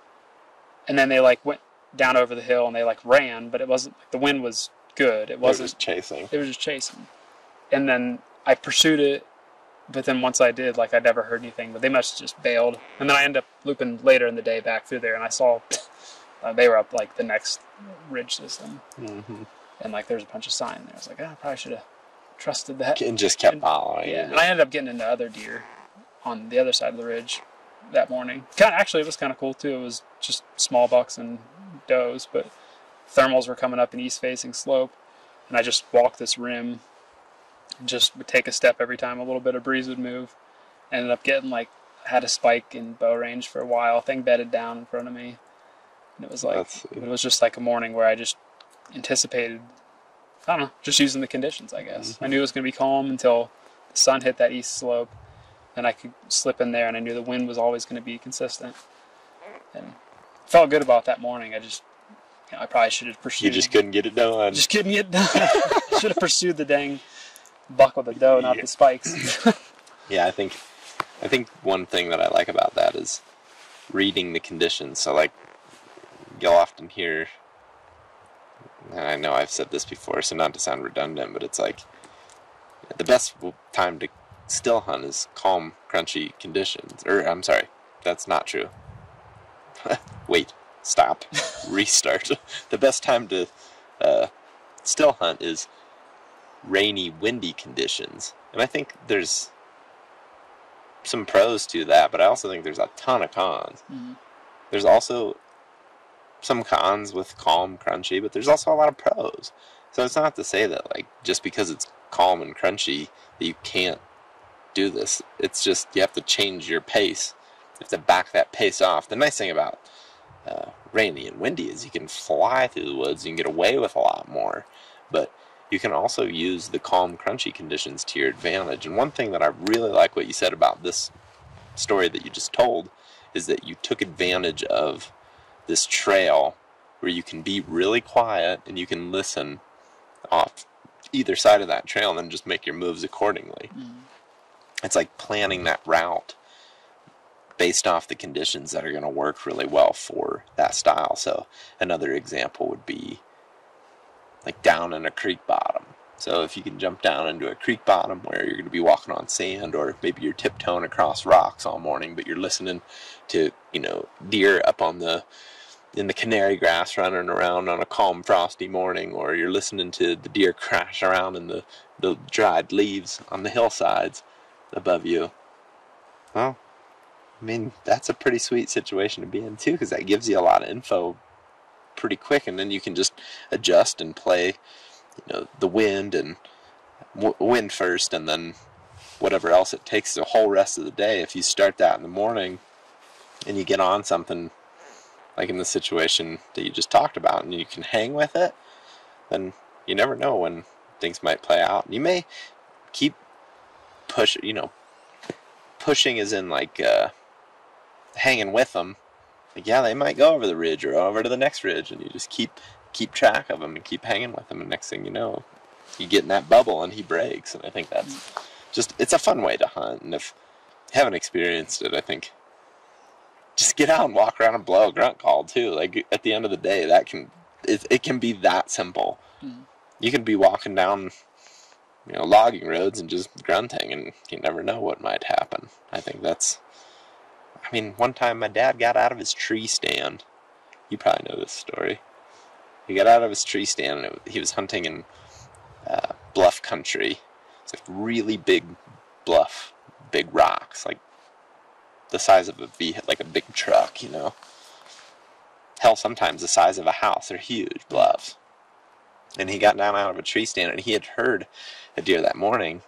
and then they like went down over the hill and they like ran, but it wasn't like the wind was good. It wasn't. just chasing. They were just chasing, and then I pursued it, but then once I did, like I never heard anything. But they must have just bailed, and then I ended up looping later in the day back through there, and I saw (laughs) uh, they were up like the next ridge system, Mm-hmm. and like there's a bunch of sign there. I was like, oh, I probably should have trusted that. And just kept And- following. Yeah, and and I ended up getting into other deer on the other side of the ridge that morning. Kind of, actually, it was kind of cool too. It was just small bucks and does, but thermals were coming up an east-facing slope, and I just walked this rim, and just would take a step every time a little bit of breeze would move. Ended up getting like had a spike in bow range for a while. Thing bedded down in front of me, and it was like That's- it was just like a morning where I just anticipated. I don't know, just using the conditions, I guess. Mm-hmm. I knew it was going to be calm until the sun hit that east slope, and I could slip in there, and I knew the wind was always going to be consistent. And felt good about that morning. I just, you know, I probably should have pursued. you just couldn't get it done. just couldn't get done. (laughs) should have pursued the dang buck with the doe, not Yeah. the spikes. (laughs) Yeah, I think I think one thing that I like about that is reading the conditions. So like you'll often hear and I know I've said this before, so not to sound redundant, but it's like the best time to still hunt is calm, crunchy conditions. Or I'm sorry, that's not true. (laughs) Wait, stop, (laughs) restart. (laughs) the best time to uh, still hunt is rainy, windy conditions, and I think there's some pros to that, but I also think there's a ton of cons. Mhm. There's also some cons with calm, crunchy, but there's also a lot of pros. So it's not to say that like just because it's calm and crunchy that you can't do this. It's just you have to change your pace. You have to back that pace off. The nice thing about uh, rainy and windy is you can fly through the woods. You can get away with a lot more, but you can also use the calm, crunchy conditions to your advantage. And one thing that I really like what you said about this story that you just told is that you took advantage of this trail where you can be really quiet and you can listen off either side of that trail and then just make your moves accordingly. It's like planning that route based off the conditions that are going to work really well for that style. So another example would be like down in a creek bottom. So if you can jump down into a creek bottom where you're going to be walking on sand, or maybe you're tiptoeing across rocks all morning, but you're listening to you know deer up on the in the canary grass running around on a calm frosty morning, or you're listening to the deer crash around in the the dried leaves on the hillsides above you. Well, I mean that's a pretty sweet situation to be in too, because that gives you a lot of info pretty quick, and then you can just adjust and play, you know, the wind and w- wind first, and then whatever else it takes the whole rest of the day. If you start that in the morning, and you get on something like in the situation that you just talked about, and you can hang with it, then you never know when things might play out. You may keep push, you know, pushing is in like uh, hanging with them like yeah they might go over the ridge or over to the next ridge and you just keep keep track of them and keep hanging with them and next thing you know you get in that bubble and he breaks and i think that's just it's a fun way to hunt and if you haven't experienced it i think just get out and walk around and blow a grunt call too like at the end of the day that can it, it can be that simple. Mhm. you can be walking down you know logging roads and just grunting and you never know what might happen. I think that's mean, one time my dad got out of his tree stand. You probably know this story. He got out of his tree stand and it, he was hunting in uh, bluff country. It's like really big bluff, big rocks, like the size of a vehicle, like a big truck, you know. Hell, sometimes the size of a house. They're huge bluffs. And he got down out of a tree stand, and he had heard a deer that morning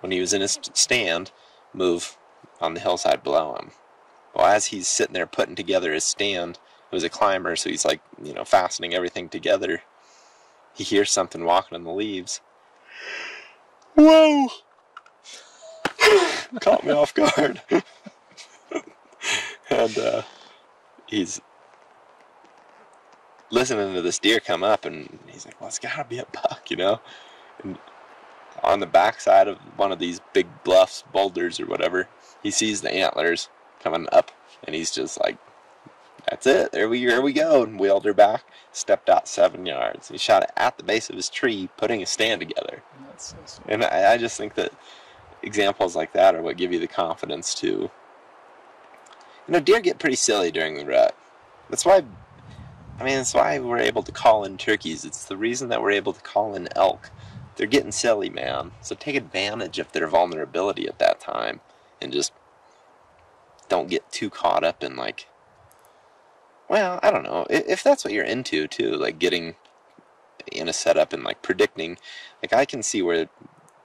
when he was in his stand move on the hillside below him. Well, as he's sitting there putting together his stand, it was a climber, so he's like, you know, fastening everything together. He hears something walking in the leaves. Whoa! (laughs) Caught me off guard. (laughs) and uh, he's listening to this deer come up, and he's like, "Well, it's gotta be a buck," you know. And on the backside of one of these big bluffs, boulders or whatever, he sees the antlers coming up, and he's just like, "That's it. There we here we go." And wheeled her back, stepped out seven yards. He shot it at the base of his tree, putting a stand together. That's so. And I, I just think that examples like that are what give you the confidence to. You know, deer get pretty silly during the rut. That's why, I mean, that's why we're able to call in turkeys. It's the reason that we're able to call in elk. They're getting silly, man. So take advantage of their vulnerability at that time and just don't get too caught up in, like, well, I don't know. If that's what you're into, too, like getting in a setup and, like, predicting, like, I can see where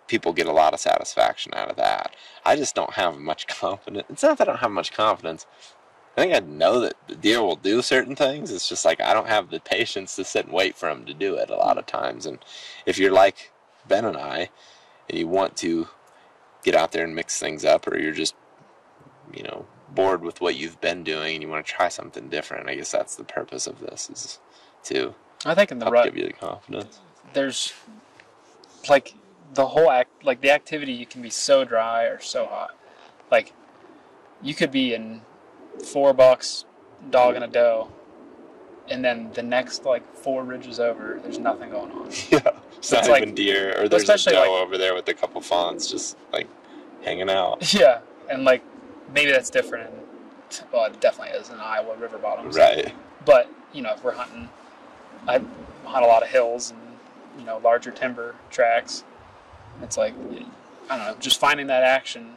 people get a lot of satisfaction out of that. I just don't have much (laughs) confidence. It's not that I don't have much confidence. I think I know that the deer will do certain things. It's just like I don't have the patience to sit and wait for them to do it a lot of times. And if you're like Ben and I, and you want to get out there and mix things up, or you're just, you know, bored with what you've been doing and you want to try something different, I guess that's the purpose of this is to I think in the rut, give you the confidence. there's like the whole act, like the activity, you can be so dry or so hot. Like you could be in four bucks, dog and a doe, and then the next like four ridges over, there's nothing going on. (laughs) Yeah, it's So not it's like- even deer, or there's a doe like- over there with a couple fawns just like hanging out. (laughs) yeah, and like maybe that's different. In, well, it definitely is in Iowa river bottoms. Right. But you know, if we're hunting, I hunt a lot of hills and you know larger timber tracks. It's like I don't know, just finding that action.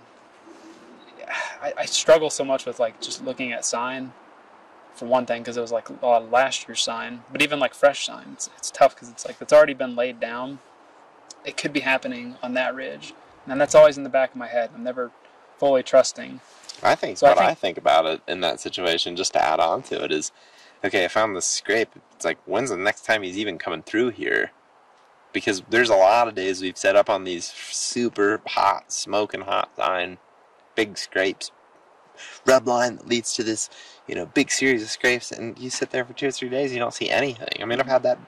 I, I struggle so much with like just looking at sign, for one thing, because it was like a lot of last year's sign. But even like fresh sign, it's, it's tough because it's like it's already been laid down. It could be happening on that ridge, and that's always in the back of my head. I'm never fully trusting. I think So what I think- think, about it in that situation, just to add on to it, is okay. I found this scrape. It's like when's the next time he's even coming through here? Because there's a lot of days we've set up on these super hot, smoking hot line, big scrapes, rub line that leads to this, you know, big series of scrapes, and you sit there for two or three days, you don't see anything. I mean, I've had that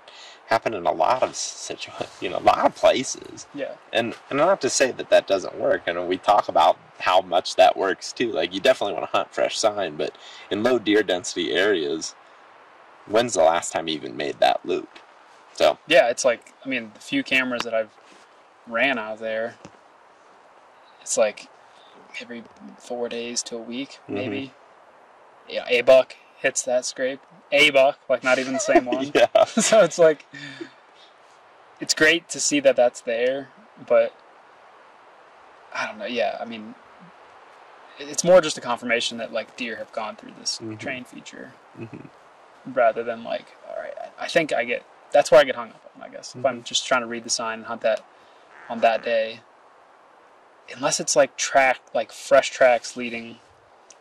happen in a lot of situations, (laughs) you know, a lot of places Yeah. and and not to say that that doesn't work and we talk about how much that works too like you definitely want to hunt fresh sign but in low deer density areas when's the last time you even made that loop so yeah, it's like I mean the few cameras that I've ran out there, it's like every four days to a week Mhm. maybe. Yeah, a buck hits that scrape. A buck, like not even the same (laughs) one. yeah (laughs) so it's like it's great to see that that's there, but I don't know. Yeah, I mean, it's more just a confirmation that like deer have gone through this Mhm. terrain feature Mhm. rather than like, all right, I, I think I get. That's where I get hung up on. I guess if Mm-hmm. I'm just trying to read the sign and hunt that on that day, unless it's like track, like fresh tracks leading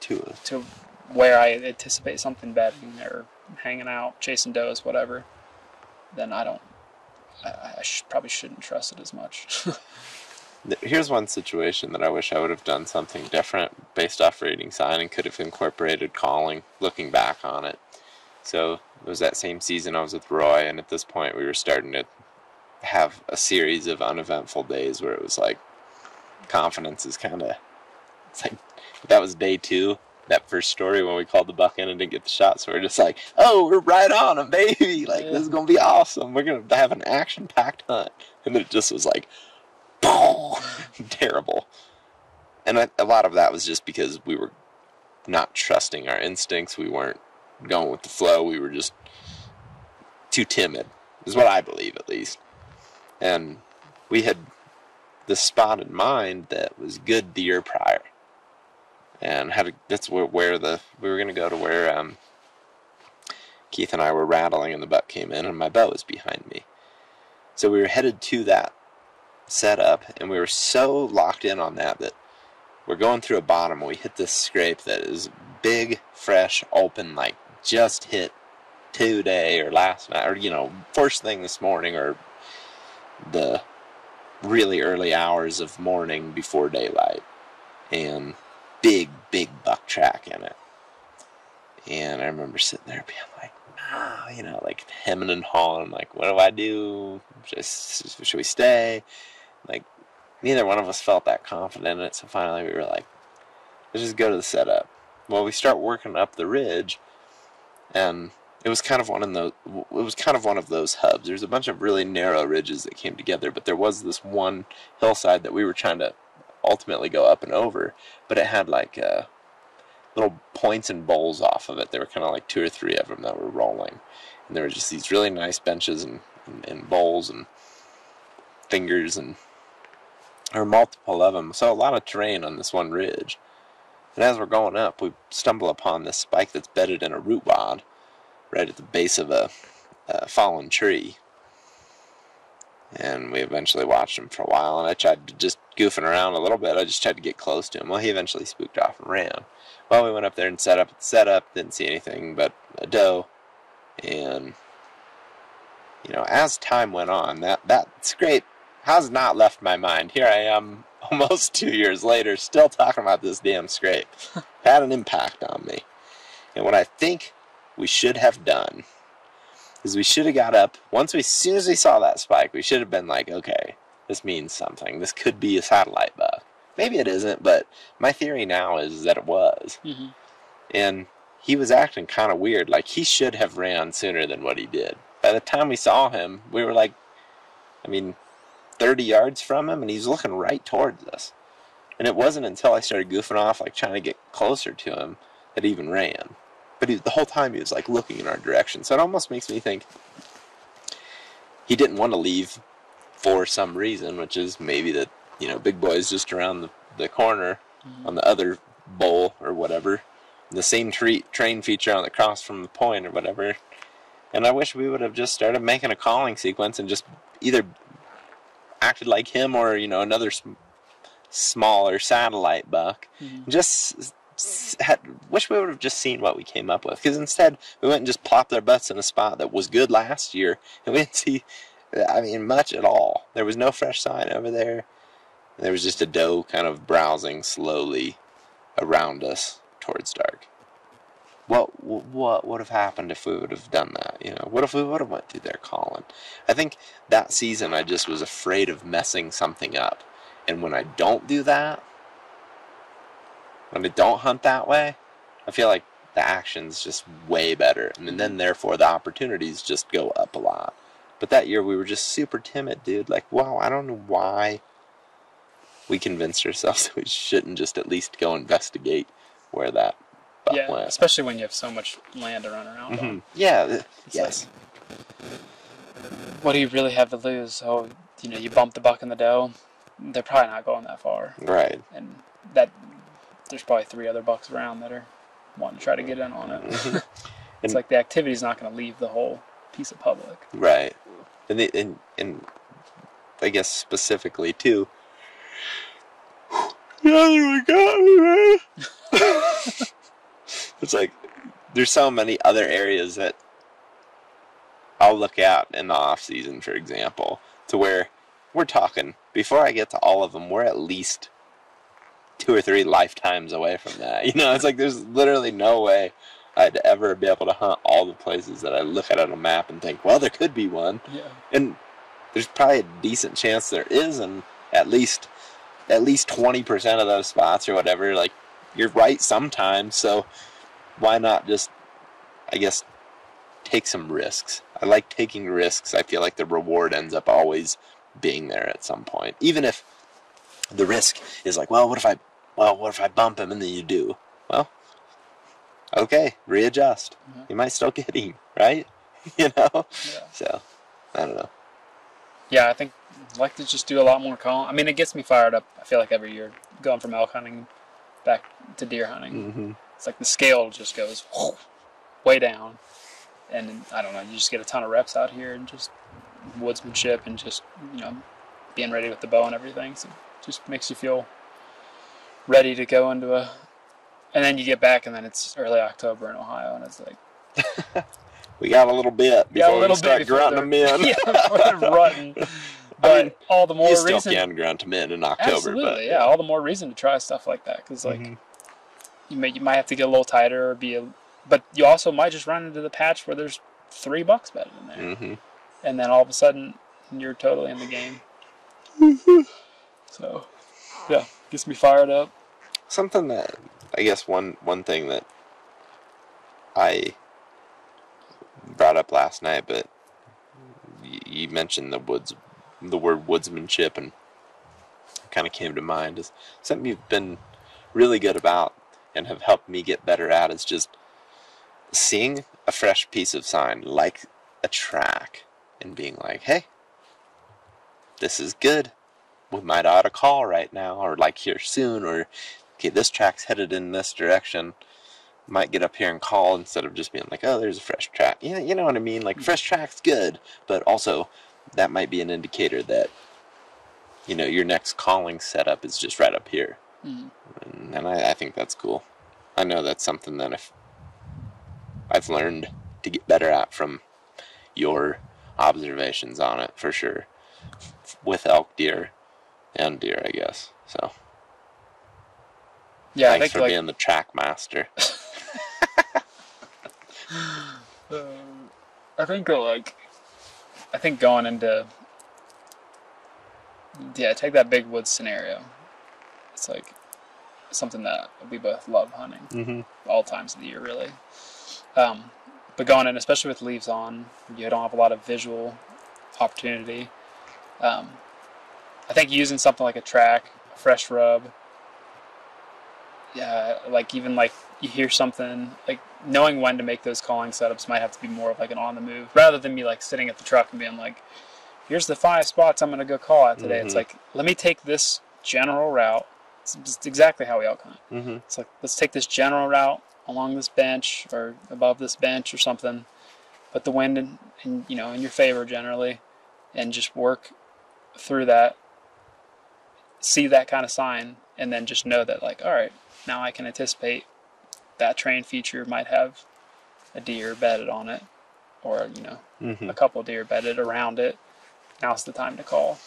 to to where I anticipate something bedding or hanging out, chasing does, whatever, then I don't. I, I sh- probably shouldn't trust it as much. (laughs) Here's one situation that I wish I would have done something different based off reading sign and could have incorporated calling, looking back on it. So it was that same season I was with Roy, and at this point we were starting to have a series of uneventful days where it was like confidence is kind of. It's like that was day two. That first story when we called the buck in and didn't get the shot, so we're just like, "Oh, we're right on him, baby! (laughs) Like this is gonna be awesome. We're gonna have an action-packed hunt." And then it just was like, (laughs) terrible. And a, a lot of that was just because we were not trusting our instincts. We weren't going with the flow. We were just too timid, is what I believe at least. And we had the spot in mind that was good the year prior. And had a, that's where, where the we were gonna go to where um, Keith and I were rattling, and the buck came in, and my bow was behind me. So we were headed to that setup, and we were so locked in on that that we're going through a bottom, and we hit this scrape that is big, fresh, open, like just hit today or last night, or you know, first thing this morning, or the really early hours of morning before daylight, and big, big buck track in it. And I remember sitting there being like, nah, you know, like hemming and hawing, like, what do I do? Just, should we stay? Like, neither one of us felt that confident in it, so finally we were like, let's just go to the setup. Well, we start working up the ridge, and it was kind of one of those. It was kind of one of those hubs. There's a bunch of really narrow ridges that came together, but there was this one hillside that we were trying to ultimately go up and over, but it had like uh, little points and bowls off of it. There were kind of like two or three of them that were rolling, and there were just these really nice benches and, and, and bowls and fingers and or multiple of them. So a lot of terrain on this one ridge. And as we're going up, we stumble upon this spike that's bedded in a root wad right at the base of a, a fallen tree. And we eventually watched him for a while, and I tried to just goofing around a little bit. I just tried to get close to him. Well, he eventually spooked off and ran. Well, we went up there and set up. Set up, didn't see anything but a doe, and you know, as time went on, that that scrape has not left my mind. Here I am, (laughs) almost two years later, still talking about this damn scrape. (laughs) Had an impact on me, and what I think we should have done is we should have got up once we, as soon as we saw that spike, we should have been like, okay, this means something. This could be a satellite buck. Maybe it isn't, but my theory now is that it was. Mm-hmm. And he was acting kind of weird. Like he should have ran sooner than what he did. By the time we saw him, we were like, I mean, 30 yards from him, and he's looking right towards us. And it wasn't until I started goofing off, like trying to get closer to him, that he even ran. But he, the whole time he was like looking in our direction. So it almost makes me think he didn't want to leave for some reason, which is maybe that you know Big Boy's just around the, the corner on the other bowl or whatever, the same tree, terrain feature on the cross from the point or whatever. And I wish we would have just started making a calling sequence and just either acted like him or you know another sm- smaller satellite buck. Mhm. Just had, wish we would have just seen what we came up with because instead we went and just plopped our butts in a spot that was good last year (laughs) and we didn't see I mean much at all. There was no fresh sign over there. There was just a doe kind of browsing slowly around us towards dark. What what would have happened if we would have done that? You know, what if we would have went through there calling? I think that season I just was afraid of messing something up, and when I don't do that, when I don't hunt that way, I feel like the action's just way better, and then therefore the opportunities just go up a lot. But that year we were just super timid, dude. Like, wow, I don't know why we convinced ourselves (laughs) that we shouldn't just at least go investigate where that buck Yeah, went. especially when you have so much land to run around. Mhm. Yeah, It's yes. What do you really have to lose? Oh, you know, you bump the buck in the doe. They're probably not going that far, Right. and that there's probably three other bucks around that are wanting to try to get in on it. (laughs) Mhm. it's like the activity's not going to leave the whole piece of public. Right. And, the, and and I guess specifically too. (sighs) Other one got me, man. (laughs) it's like there's so many other areas that I'll look at in the off season, for example, to where we're talking before I get to all of them, we're at least two or three lifetimes away from that. (laughs) You know, it's like there's literally no way I'd ever be able to hunt all the places that I look at on a map and think, well, there could be one. Yeah. and there's probably a decent chance there is and at least at least 20% of those spots or whatever. Like you're right sometimes. So why not just i guess take some risks? I like taking risks. I feel like the reward ends up always being there at some point even if the risk is like well what if i well what if i bump him and then you do well okay readjust Mhm. you might still get him right (laughs) you know Yeah. so i don't know Yeah, I think I'd like to just do a lot more calling. I mean, it gets me fired up. I feel like every year going from elk hunting back to deer hunting. Mm-hmm. It's like the scale just goes (laughs) way down, and I don't know. You just get a ton of reps out here and just woodsmanship and just you know being ready with the bow and everything. So just makes you feel ready to go into a. And then you get back, and then it's early October in Ohio, and it's like (laughs) We got a little bit Yeah, a before little we start bit before grunting them in. (laughs) yeah, before they're (laughs) rutting. But mean, all the more you still reason, can grunt them in in October, absolutely, but yeah, all the more reason to try stuff like that because like Mhm. you may you might have to get a little tighter or be a, but you also might just run into the patch where there's three bucks better than there, hmm and then all of a sudden you're totally in the game. So, yeah, gets me fired up. something that I guess one one thing that I brought up last night, but y- you mentioned the woods, the word woodsmanship, and kind of came to mind is something you've been really good about and have helped me get better at is just seeing a fresh piece of sign like a track and being like, hey, this is good. We might ought to call right now, or like here soon, or okay, this track's headed in this direction. Might get up here and call instead of just being like, oh, there's a fresh track. Yeah, you know what I mean? Like, fresh track's good, but also that might be an indicator that, you know, your next calling setup is just right up here. Mhm. And, and I, I think that's cool. I know that's something that I've, I've learned to get better at from your observations on it for sure. With elk deer and deer, I guess. So Yeah, thanks for like being the track master. Uh, (laughs) (laughs) I think uh, like I think going into yeah, take that big woods scenario. It's like something that we both love hunting Mm-hmm. all times of the year, really. Um, but going in, especially with leaves on, you don't have a lot of visual opportunity. Um, I think using something like a track, a fresh rub, yeah, like even like you hear something, like knowing when to make those calling setups might have to be more of like an on the move rather than me like sitting at the truck and being like, here's the five spots I'm going to go call at today. It's Mhm. like, let me take this general route. It's exactly how we elk hunt. Mm-hmm. It's like let's take this general route along this bench or above this bench or something. Put the wind in, in you know in your favor generally, and just work through that. See that kind of sign, and then just know that like, all right, now I can anticipate that terrain feature might have a deer bedded on it, or you know Mm-hmm. a couple deer bedded around it. Now's the time to call.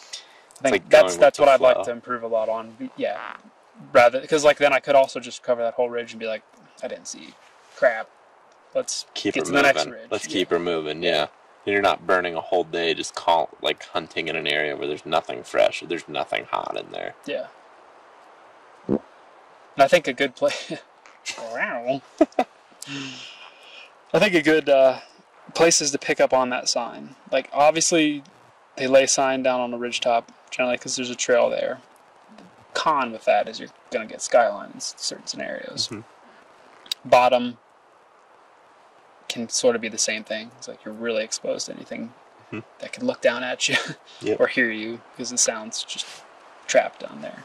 I think like that's that's what I'd like to improve a lot on. Yeah, rather because like then I could also just cover that whole ridge and be like, I didn't see crap. Let's Keep get her to the next moving. ridge. Let's Yeah. keep her moving. Yeah. You're not burning a whole day just call like hunting in an area where there's nothing fresh or there's nothing hot in there. Yeah. And I think a good place. (laughs) I think a good uh, place is to pick up on that sign. Like obviously, they lay sign down on the ridge top generally because there's a trail there. Con with that is you're gonna get skylines in certain scenarios. Mhm. Bottom can sort of be the same thing. It's like you're really exposed to anything Mhm. that could look down at you (laughs) Yep. or hear you because the sound's just trapped down there.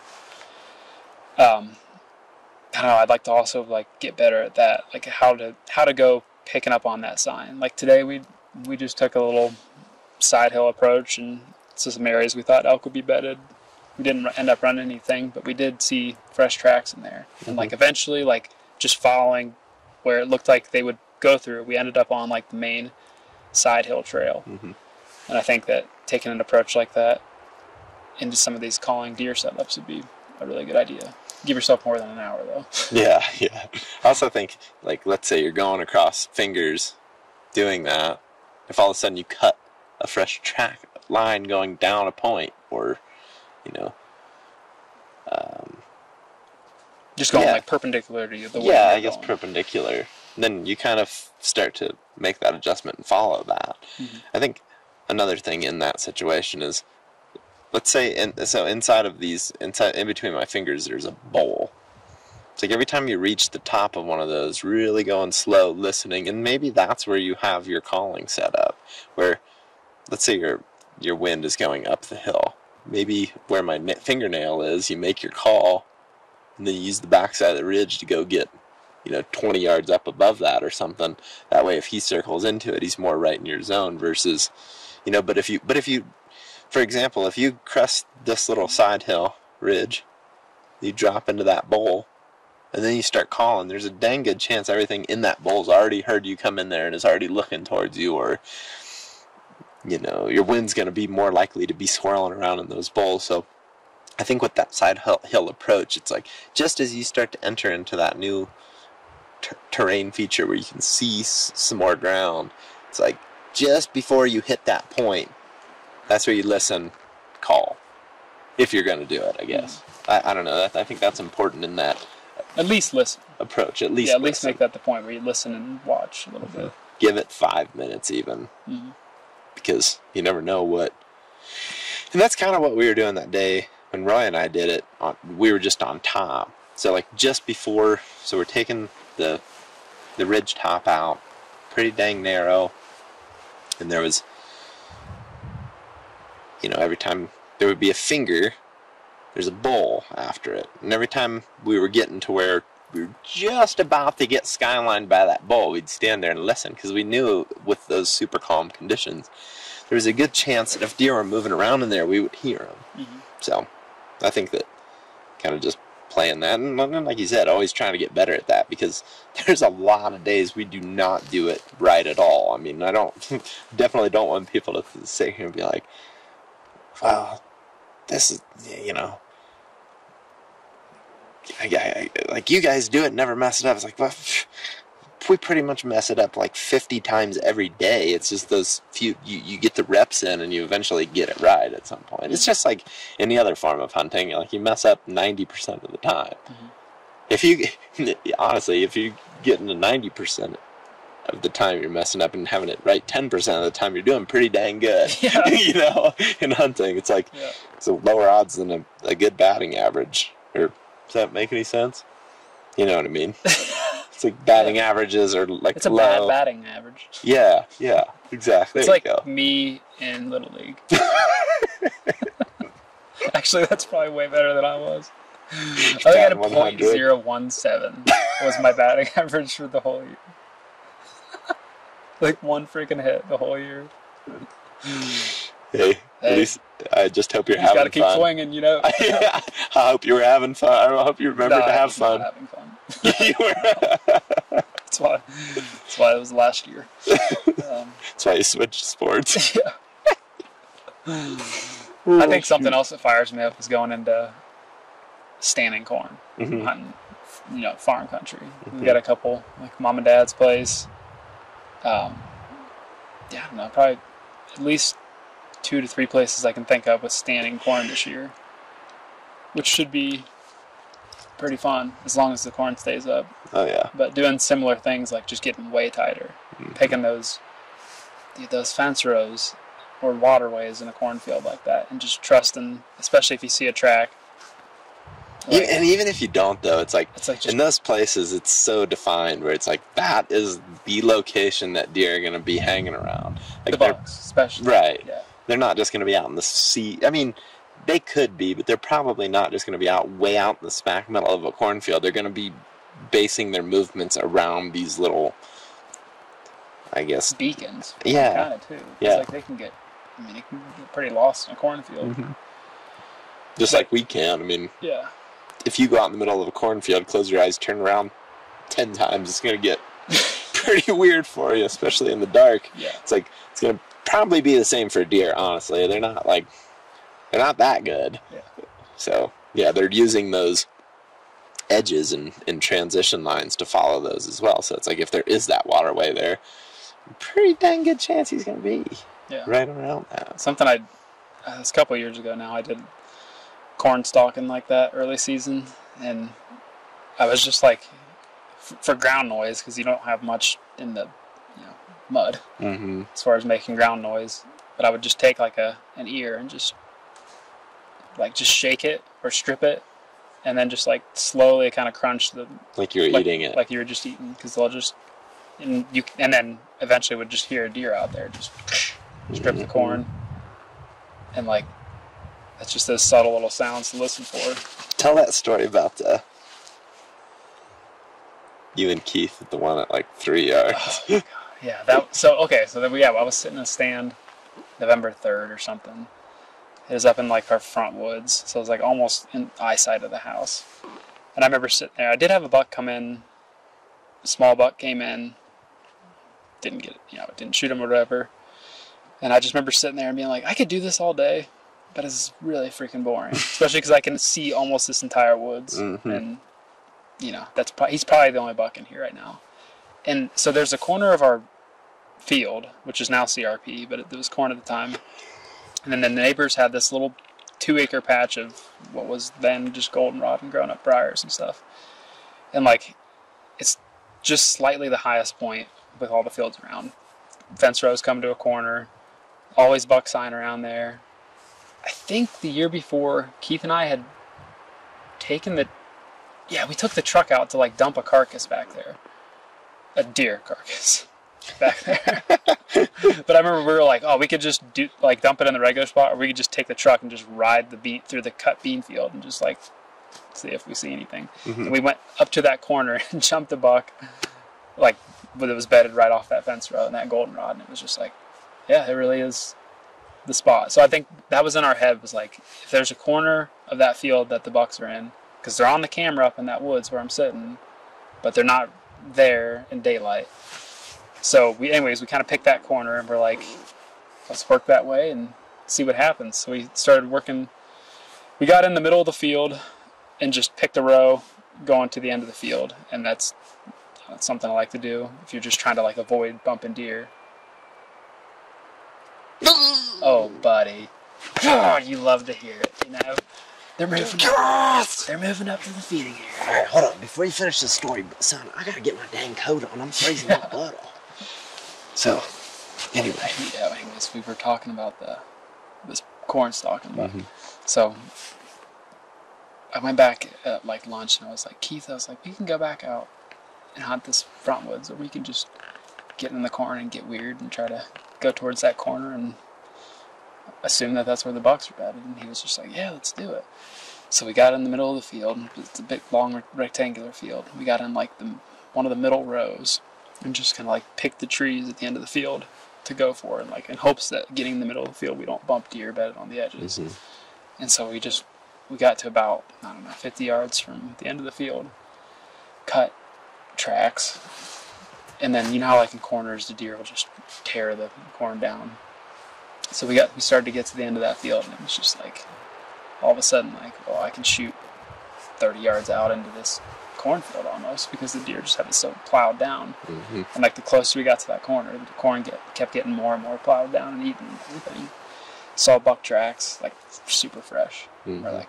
Um, I don't know. I'd like to also like get better at that, like how to how to go picking up on that sign. Like today, we we just took a little side hill approach and to some areas we thought elk would be bedded. We didn't end up running anything, but we did see fresh tracks in there. And like eventually, like just following where it looked like they would go through, we ended up on like the main side hill trail. Mhm. And I think that taking an approach like that into some of these calling deer setups would be a really good idea. Give yourself more than an hour though. (laughs) (laughs) Yeah, yeah. I also think, like, let's say you're going across fingers doing that. If all of a sudden you cut a fresh track line going down a point, or, you know, um, Just going Yeah. like perpendicular to. The way yeah, I guess going. perpendicular. Then you kind of start to make that adjustment and follow that. Mhm. I think another thing in that situation is, let's say, in, so inside of these, inside in between my fingers, there's a bowl. It's like every time you reach the top of one of those, really going slow, listening, and maybe that's where you have your calling set up. Where, let's say your your wind is going up the hill. Maybe where my fingernail is, you make your call and then you use the backside of the ridge to go get, you know, 20 yards up above that or something. That way, if he circles into it, he's more right in your zone versus, you know. But if you, but if you, for example, if you crest this little side hill ridge, you drop into that bowl, and then you start calling. There's a dang good chance everything in that bowl's already heard you come in there and is already looking towards you, or you know, your wind's going to be more likely to be swirling around in those bowls. So I think with that side hill, approach, it's like just as you start to enter into that new ter- terrain feature where you can see s- some more ground, it's like just before you hit that point, that's where you listen, call, if you're going to do it, I guess. I, I don't know. I think that's important in that At least listen. approach. At least, yeah, at least listen. make that the point where you listen and watch a little bit. give it five minutes even Mhm. because you never know what and that's kind of what we were doing that day when roy and i did it on, we were just on top so like just before so we're taking the the ridge top out. Pretty dang narrow. And there was you know every time there would be a finger there's a bowl after it. And every time we were getting to where we were just about to get skylined by that bowl we'd stand there and listen because we knew with those super calm conditions there was a good chance that if deer were moving around in there we would hear them Mhm. so i think that kind of just playing that. And like you said always trying to get better at that because (laughs) there's a lot of days we do not do it right at all. I mean i don't (laughs) definitely don't want people to sit here and be like wow this is you know. I, I- like you guys do it never mess it up. It's like well we pretty much mess it up like 50 times every day. It's just those few you, you get the reps in and you eventually get it right at some point. It's just like any other form of hunting like you mess up 90% of the time. Mhm. if you (laughs) honestly if you get into 90% of the time you're messing up and having it right 10% of the time you're doing pretty dang good (laughs) Yeah. (laughs) you know in hunting. It's like Yeah. it's a lower odds than a, a good batting average. Or does that make any sense? You know what i mean it's like batting averages are like It's a low bad batting average. yeah yeah exactly It's there like go me in Little League. (laughs) (laughs) Actually, that's probably way better than I was. I think I had a Batting point 100. zero one seven was my batting (laughs) average for the whole year. like one freaking hit the whole year. hey, at least i just hope you're You having gotta keep fun swinging, you know. I hope you were having fun i hope you remember No, to have fun Having fun. you were That's why. That's why it was last year. Um, that's why you switched sports (laughs) yeah. I think something else that fires me up is going into standing corn, Mhm. hunting, you know, farm country. We got a couple like mom and dad's place. Um, yeah, I don't know, probably at least two to three places I can think of with standing corn this year, which should be pretty fun as long as the corn stays up. oh yeah But doing similar things like just getting way tighter, mm-hmm. picking those those fence rows or waterways in a cornfield like that, and just trusting, especially if you see a track. Like, and even if you don't though it's like it's like in those places it's so defined where it's like that is the location that deer are going to be hanging around like the bucks, especially. right Yeah. they're not just going to be out in the sea i mean they could be but they're probably not just going to be out way out in the smack middle of a cornfield they're going to be basing their movements around these little i guess Beacons. Yeah. Kind of too. It's Yeah. like they can get. I mean, it can get pretty lost in a cornfield. Mm-hmm. just like we can i mean Yeah. if you go out in the middle of a cornfield close your eyes turn around 10 times it's going to get (laughs) pretty weird for you especially in the dark Yeah. It's like it's gonna probably be the same for a deer. Honestly, they're not like they're not that good. Yeah. So yeah, they're using those edges and, and transition lines to follow those as well. So it's like if there is that waterway there, pretty dang good chance he's gonna be Yeah. right around that. Something I. Uh, it's a couple years ago now. I did corn stalking like that early season, and I was just like, f- for ground noise because you don't have much in the, you know, mud. Mm-hmm. as far as making ground noise. But I would just take like a an ear and just like just shake it or strip it, and then just like slowly kind of crunch the Like you're like, eating it. like you were just eating because they'll just and you and then eventually would just hear a deer out there just strip the Mhm. corn and like that's just those subtle little sounds to listen for. Tell that story about the You and Keith at the one at like three yards. Yeah, that. So okay, so then we yeah, I was sitting in a stand, November third or something. It was up in like our front woods, so it was like almost in eyesight of the house. And I remember sitting there. I did have a buck come in. A small buck came in. Didn't get it, you know, didn't shoot him or whatever. And I just remember sitting there and being like, I could do this all day, but it's really freaking boring. (laughs) Especially because I can see almost this entire woods, Mhm. and you know, that's pro- he's probably the only buck in here right now. And so there's a corner of our field, which is now CRP, but it was corn at the time. And then the neighbors had this little two acre patch of what was then just goldenrod and grown up briars and stuff. And like, it's just slightly the highest point with all the fields around. Fence rows come to a corner, always buck sign around there. I think the year before, Keith and I had taken the, yeah, we took the truck out to like dump a carcass back there, a deer carcass (laughs) back there. (laughs) but I remember we were like, oh, we could just do like dump it in the regular spot, or we could just take the truck and just ride the bean through the cut bean field and just like see if we see anything. Mm-hmm. And we went up to that corner (laughs) and jumped a buck, like, but it was bedded right off that fence row and that goldenrod, and it was just like, yeah, it really is the spot. So I think that was in our head was like, if there's a corner of that field that the bucks are in, because they're on the camera up in that woods where I'm sitting, but they're not there in daylight. So we, anyways, we kind of picked that corner and we're like, let's work that way and see what happens. So we started working. We got in the middle of the field and just picked a row going to the end of the field, and that's that's something I like to do if you're just trying to like avoid bumping deer. Oh, buddy, oh, you love to hear it. You know, they're moving. Up, they're moving up to the feeding area. All right, hold on. Before you finish the story, son, I gotta get my dang coat on. I'm freezing my (laughs) butt off. So, anyway, Yeah, anyways, we were talking about the this corn stalking buck. Mm-hmm. So I went back at like lunch and I was like, Keith, I was like, we can go back out and hunt this front woods, or we can just get in the corn and get weird and try to go towards that corner and assume that that's where the bucks are bedded. And he was just like, yeah, let's do it. So we got in the middle of the field. It's a big, long, rectangular field. We got in like the one of the middle rows and just kind of like pick the trees at the end of the field to go for, and like in hopes that getting in the middle of the field we don't bump deer bedded on the edges. Mhm. And so we just we got to about I don't know 50 yards from the end of the field, cut tracks, and then you know how like in corners the deer will just tear the corn down. So we got we started to get to the end of that field, and it was just like all of a sudden like oh I can shoot 30 yards out into this cornfield almost because the deer just have it so plowed down. Mhm. And like the closer we got to that corner, the corn get, kept getting more and more plowed down and eaten and everything. Saw buck tracks, like super fresh. We're Mhm. like,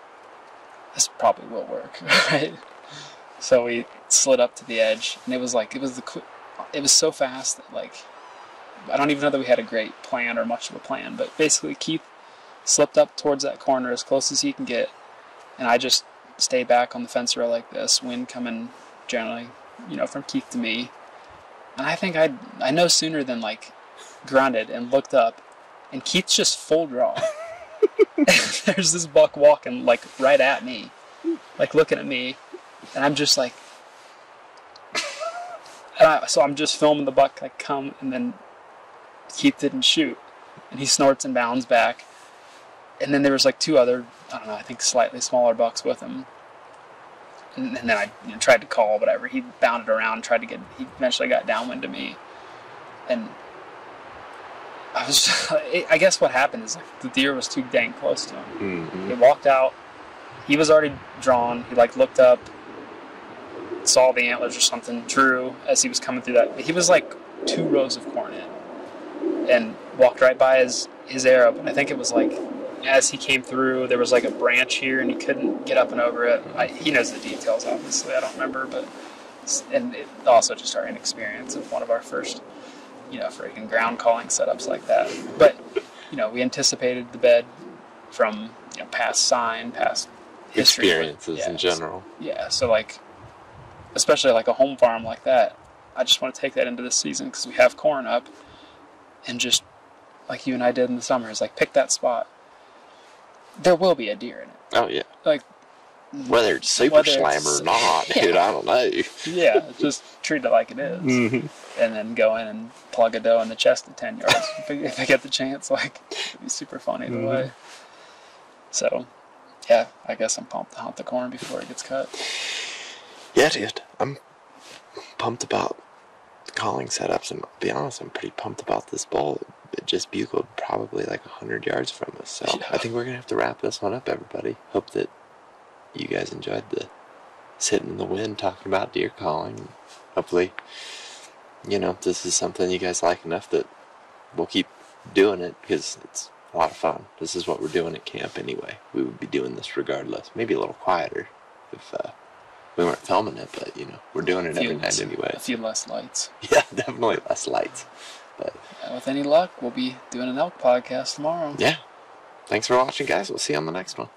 this probably will work, (laughs) right? So we slid up to the edge, and it was like it was the it was so fast that like I don't even know that we had a great plan or much of a plan, but basically Keith slipped up towards that corner as close as he can get, and I just stayed back on the fence row like this, wind coming generally, you know, from Keith to me, and I think I I no sooner than like grunted and looked up, and Keith's just full draw. (laughs) There's this buck walking like right at me, like looking at me, and I'm just like, (laughs) and I, so I'm just filming the buck like come, and then Keith didn't shoot, and he snorts and bounds back, and then there was like two other I don't know I think slightly smaller bucks with him, and, and then I you know, tried to call whatever he bounded around tried to get he eventually got downwind to me, and I was (laughs) I guess what happened is like the deer was too dang close to him. Mhm. He walked out. He was already drawn. He like looked up, saw the antlers or something. Drew as he was coming through that. He was like two rows of corn in, and walked right by his his arrow. But I think it was like as he came through, there was like a branch here, and he couldn't get up and over it. I, he knows the details, obviously. I don't remember, but and it also just our inexperience of one of our first, you know, freaking ground calling setups like that. But you know, we anticipated the bed from you know past sign, past history. Experiences Yeah, in general. Yeah, so like, especially like a home farm like that, I just want to take that into this season because we have corn up, and just like you and I did in the summer, is like pick that spot. There will be a deer in it. Oh yeah. Like, Whether it's super Whether slam or not, (laughs) Yeah. dude, I don't know. Yeah, just treat it like it is. Mm-hmm. and then go in and plug a doe in the chest at 10 yards (laughs) if, I, get the chance. Like, it'd be super fun either Mhm. way. So, yeah, I guess I'm pumped to hunt the corn before it gets cut. Yeah, dude, I'm pumped about calling setups, and to be honest, I'm pretty pumped about this bull. Just bugled probably like hundred yards from us, so Yeah. I think we're gonna have to wrap this one up, everybody. Hope that you guys enjoyed the sitting in the wind talking about deer calling. Hopefully, you know this is something you guys like enough that we'll keep doing it because it's a lot of fun. This is what we're doing at camp anyway. We would be doing this regardless. Maybe a little quieter if uh, we weren't filming it, but you know we're doing it every night A anyway. few less lights. (laughs) Yeah, definitely less lights. But And with any luck, we'll be doing an elk podcast tomorrow. yeah, thanks for watching, guys. We'll see you on the next one.